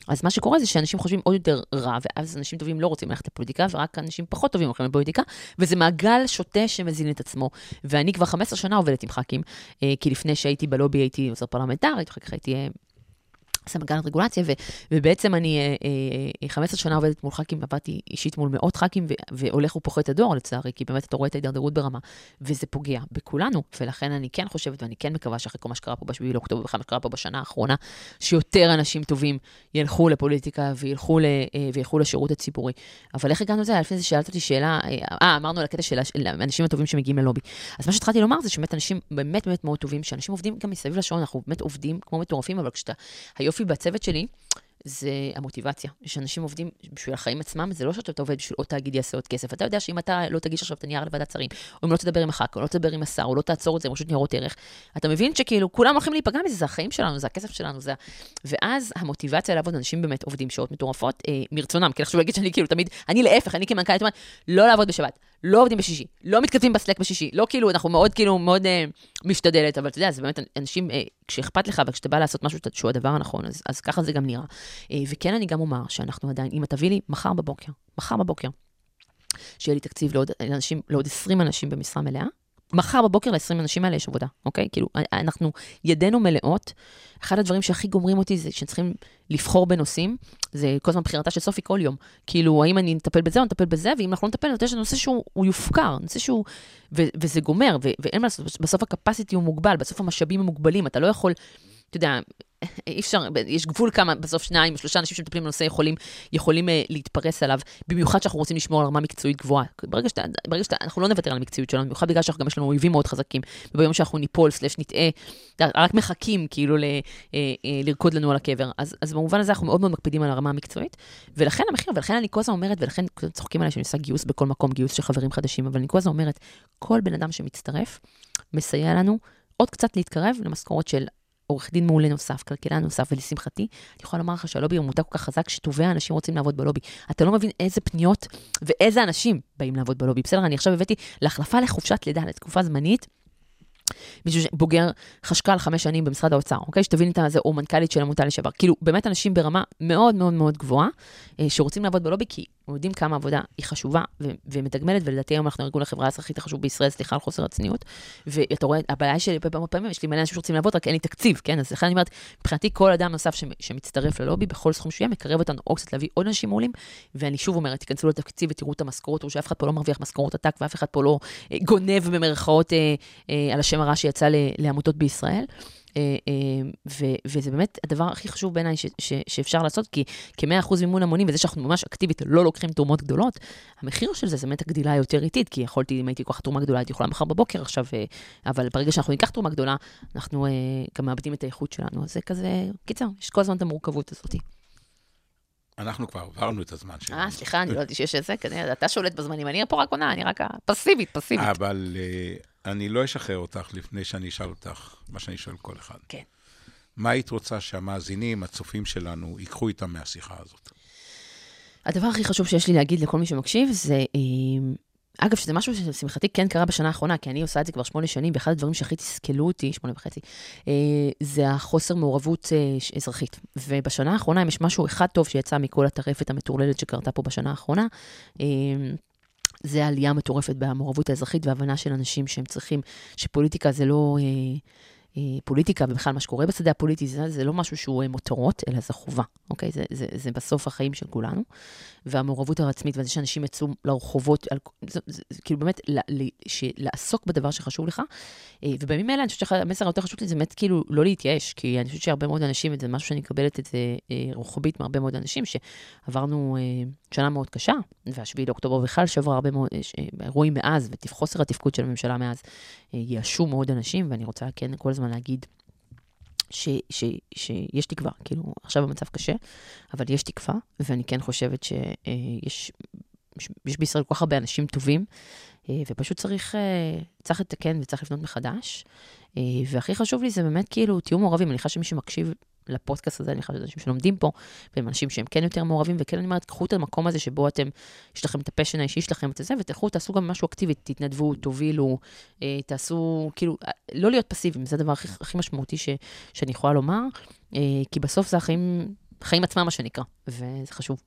אז מה שקורה זה שאנשים חושבים עוד יותר רע, ואז אנשים טובים לא רוצים ללכת לפוליטיקה, ורק אנשים פחות טובים הולכים לפוליטיקה, וזה מעגל שוטה שמזין את עצמו. ואני כבר 15 שנה עובדת עם ח"כים, כי לפני שהייתי בלובי הייתי עוזר פרלמנטרית, אחר כך הייתי סמנכ"לת רגולציה, ו, ובעצם אני אה, אה, 15 שנה עובדת מול ח"כים, עבדתי אישית מול מאות ח"כים, והולך ופוחת הדור לצערי, כי באמת אתה רואה את ההידרדרות ברמה, וזה פוגע בכולנו, ולכן אני כן חושבת, ואני כן מקווה שאחרי כל מה שקרה פה ב-7 לאוקטובר, ובכלל מה שקרה פה בשנה האחרונה, שיותר אנשים טובים ילכו לפוליטיקה וילכו, ל, אה, וילכו לשירות הציבורי. אבל איך הגענו לזה? לפני זה שאלת אותי שאלה, אה, אה אמרנו על הקטע של האנשים הטובים שמגיעים ללובי. אז מה שהתחלתי לומר זה שבאמת אנשים באמת באמת מאוד טובים, באמת היופי בצוות שלי, זה המוטיבציה. שאנשים עובדים בשביל החיים עצמם, זה לא שאתה עובד בשביל עוד תאגיד יעשה עוד כסף. אתה יודע שאם אתה לא תגיש עכשיו את הנייר לוועדת שרים, או אם לא תדבר עם הח"כ, או לא תדבר עם השר, או לא תעצור את זה עם רשות ניירות ערך, אתה מבין שכאילו כולם הולכים להיפגע מזה, זה החיים שלנו, זה הכסף שלנו, זה... ואז המוטיבציה לעבוד, אנשים באמת עובדים שעות מטורפות אה, מרצונם, כי חשוב להגיד שאני כאילו תמיד, אני להפך, אני כמנכ"לית לא לעבוד בשבת, לא עובדים בשישי, לא מתכתבים בסלק בשישי, לא כאילו, אנחנו מאוד כאילו, מאוד אה, משתדלת, אבל אתה יודע, זה באמת אנשים, אה, כשאכפת לך וכשאתה בא לעשות משהו שהוא הדבר הנכון, אז, אז ככה זה גם נראה. אה, וכן, אני גם אומר שאנחנו עדיין, אם תביא לי מחר בבוקר, מחר בבוקר, שיהיה לי תקציב לעוד, לאנשים, לעוד 20 אנשים במשרה מלאה, מחר בבוקר ל-20 אנשים האלה יש עבודה, אוקיי? כאילו, אנחנו, ידינו מלאות. אחד הדברים שהכי גומרים אותי זה שצריכים לבחור בנושאים, זה כל הזמן בחירתה של סופי כל יום. כאילו, האם אני נטפל בזה או נטפל בזה, ואם אנחנו לא נטפל, יש נושא שהוא יופקר, נושא שהוא... ו- וזה גומר, ו- ואין מה לעשות, בסוף הקפסיטי הוא מוגבל, בסוף המשאבים הם מוגבלים, אתה לא יכול... אתה יודע, אי אפשר, יש גבול כמה, בסוף שניים, שלושה אנשים שמטפלים בנושא יכולים, יכולים uh, להתפרס עליו, במיוחד שאנחנו רוצים לשמור על רמה מקצועית גבוהה. ברגע שאתה, ברגע שאתה, אנחנו לא נוותר על המקצועיות שלנו, במיוחד בגלל שאנחנו גם יש לנו אויבים מאוד חזקים, וביום שאנחנו ניפול, סלש נטעה, רק מחכים כאילו ל, uh, uh, לרקוד לנו על הקבר. אז, אז במובן הזה אנחנו מאוד מאוד מקפידים על הרמה המקצועית, ולכן המחיר, ולכן אני כל הזמן אומרת, ולכן צוחקים עליי שאני עושה גיוס בכל מקום, גיוס של חברים חדשים, אבל אני כל הזמן אומרת, כל בן אדם שמצטרף, מסייע לנו עוד קצת להתקרב למשכורות של עורך דין מעולה נוסף, כלכלן נוסף, ולשמחתי, אני יכולה לומר לך שהלובי הוא מותג כל כך חזק, שטובי האנשים רוצים לעבוד בלובי. אתה לא מבין איזה פניות ואיזה אנשים באים לעבוד בלובי. בסדר, אני עכשיו הבאתי להחלפה לחופשת לידה, לתקופה זמנית. מישהו שבוגר חשכ"ל חמש שנים במשרד האוצר, אוקיי? שתבין את זה, או מנכ"לית של עמותה לשעבר. כאילו, באמת אנשים ברמה מאוד מאוד מאוד גבוהה, אה, שרוצים לעבוד בלובי, כי יודעים כמה עבודה היא חשובה ו- ומתגמלת, ולדעתי היום אנחנו ארגון החברה האזרחית החשוב בישראל, סליחה על חוסר הצניעות. ואתה רואה, הבעיה שלי הרבה פעמים, יש לי מלא אנשים שרוצים לעבוד, רק אין לי תקציב, כן? אז לכן אני אומרת, מבחינתי כל אדם נוסף ש- שמצטרף ללובי, בכל סכום שיהיה, מקרב אותנו או קצת להביא עוד אנשים מעולים, ואני שוב אומרת, תיכנסו לתקציב ותראו את המשכורות, שאף אחד פה לא מרוויח משכורות עתק, ואף אחד פה לא אה, גונב במרכאות אה, אה, על השם הרע שיצא לעמותות בישראל. אה, אה, ו- וזה באמת הדבר הכי חשוב בעיניי ש- ש- שאפשר לעשות, כי כ-100% מימון המונים, וזה שאנחנו ממש אקטיבית לא לוקחים תרומות גדולות, המחיר של זה זה באמת הגדילה היותר איטית, כי יכולתי, אם הייתי לוקחת תרומה גדולה, הייתי יכולה מחר בבוקר עכשיו, אה, אבל ברגע שאנחנו ניקח תרומה גדולה, אנחנו גם מאבדים את האיכות שלנו. אז זה כזה, קיצר, יש כל הזמן את המורכבות הזאת. אנחנו כבר עברנו את הזמן שלנו. אה, סליחה, אני לא ידעתי שיש את זה, אתה שולט בזמנים, אני פה רק עונה, אני רק פסיבית, פסיבית. אבל אני לא אשחרר אותך לפני שאני אשאל אותך מה שאני שואל כל אחד. כן. מה היית רוצה שהמאזינים, הצופים שלנו, ייקחו איתם מהשיחה הזאת? הדבר הכי חשוב שיש לי להגיד לכל מי שמקשיב זה, אה, אגב, שזה משהו שלשמחתי כן קרה בשנה האחרונה, כי אני עושה את זה כבר שמונה שנים, ואחד הדברים שהכי תסכלו אותי, שמונה וחצי, אה, זה החוסר מעורבות אה, אזרחית. ובשנה האחרונה, אם יש משהו אחד טוב שיצא מכל הטרפת המטורללת שקרתה פה בשנה האחרונה, זה העלייה המטורפת במעורבות האזרחית והבנה של אנשים שהם צריכים, שפוליטיקה זה לא... אה, אה, פוליטיקה ובכלל מה שקורה בשדה הפוליטי, זה, זה לא משהו שהוא אה, מותרות, אלא זה חובה, אוקיי? זה, זה, זה בסוף החיים של כולנו. והמעורבות העצמית, וזה שאנשים יצאו לרחובות, על, זה, זה, זה, כאילו באמת, ל, ל, ש, לעסוק בדבר שחשוב לך. אה, ובימים אלה, אני חושבת שהמסר היותר חשוב לי זה באמת כאילו לא להתייאש, כי אני חושבת שהרבה מאוד אנשים, וזה משהו שאני מקבלת את זה רוחבית מהרבה מאוד אנשים, שעברנו שנה מאוד קשה, והשביעי לאוקטובר בכלל שעברה הרבה מאוד אירועים מאז, וחוסר התפקוד של הממשלה מאז, ייאשו מאוד אנשים, ואני רוצה כן כל הזמן להגיד ש, ש, שיש תקווה, כאילו, עכשיו המצב קשה, אבל יש תקווה, ואני כן חושבת שיש יש, יש בישראל כל כך הרבה אנשים טובים, ופשוט צריך, צריך לתקן וצריך לבנות מחדש. והכי חשוב לי זה באמת כאילו, תהיו מעורבים, אני חושבת שמי שמקשיב לפודקאסט הזה, אני חושבת אנשים שלומדים פה, והם אנשים שהם כן יותר מעורבים, וכן אני אומרת, קחו את המקום הזה שבו אתם, יש לכם את הפשן האישי שלכם, את זה, ותלכו, תעשו גם משהו אקטיבי, תתנדבו, תובילו, אה, תעשו, כאילו, אה, לא להיות פסיביים, זה הדבר הכי, הכי משמעותי ש, שאני יכולה לומר, אה, כי בסוף זה החיים, החיים עצמם, מה שנקרא, וזה חשוב.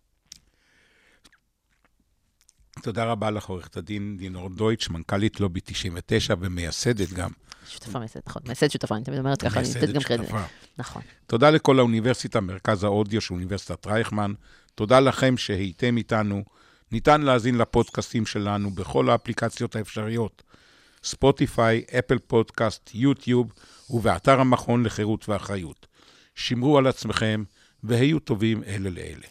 תודה רבה לך, עורכת הדין דינור דויטש, מנכ"לית לובי 99 ומייסדת גם. שותפה מייסדת, נכון. מייסדת שותפה, אני תמיד אומרת ככה, אני מייסדת גם קרדיט. נכון. תודה לכל האוניברסיטה, מרכז האודיו של אוניברסיטת רייכמן. תודה לכם שהייתם איתנו. ניתן להאזין לפודקאסטים שלנו בכל האפליקציות האפשריות, ספוטיפיי, אפל פודקאסט, יוטיוב ובאתר המכון לחירות ואחריות. שמרו על עצמכם והיו טובים אלה לאלה.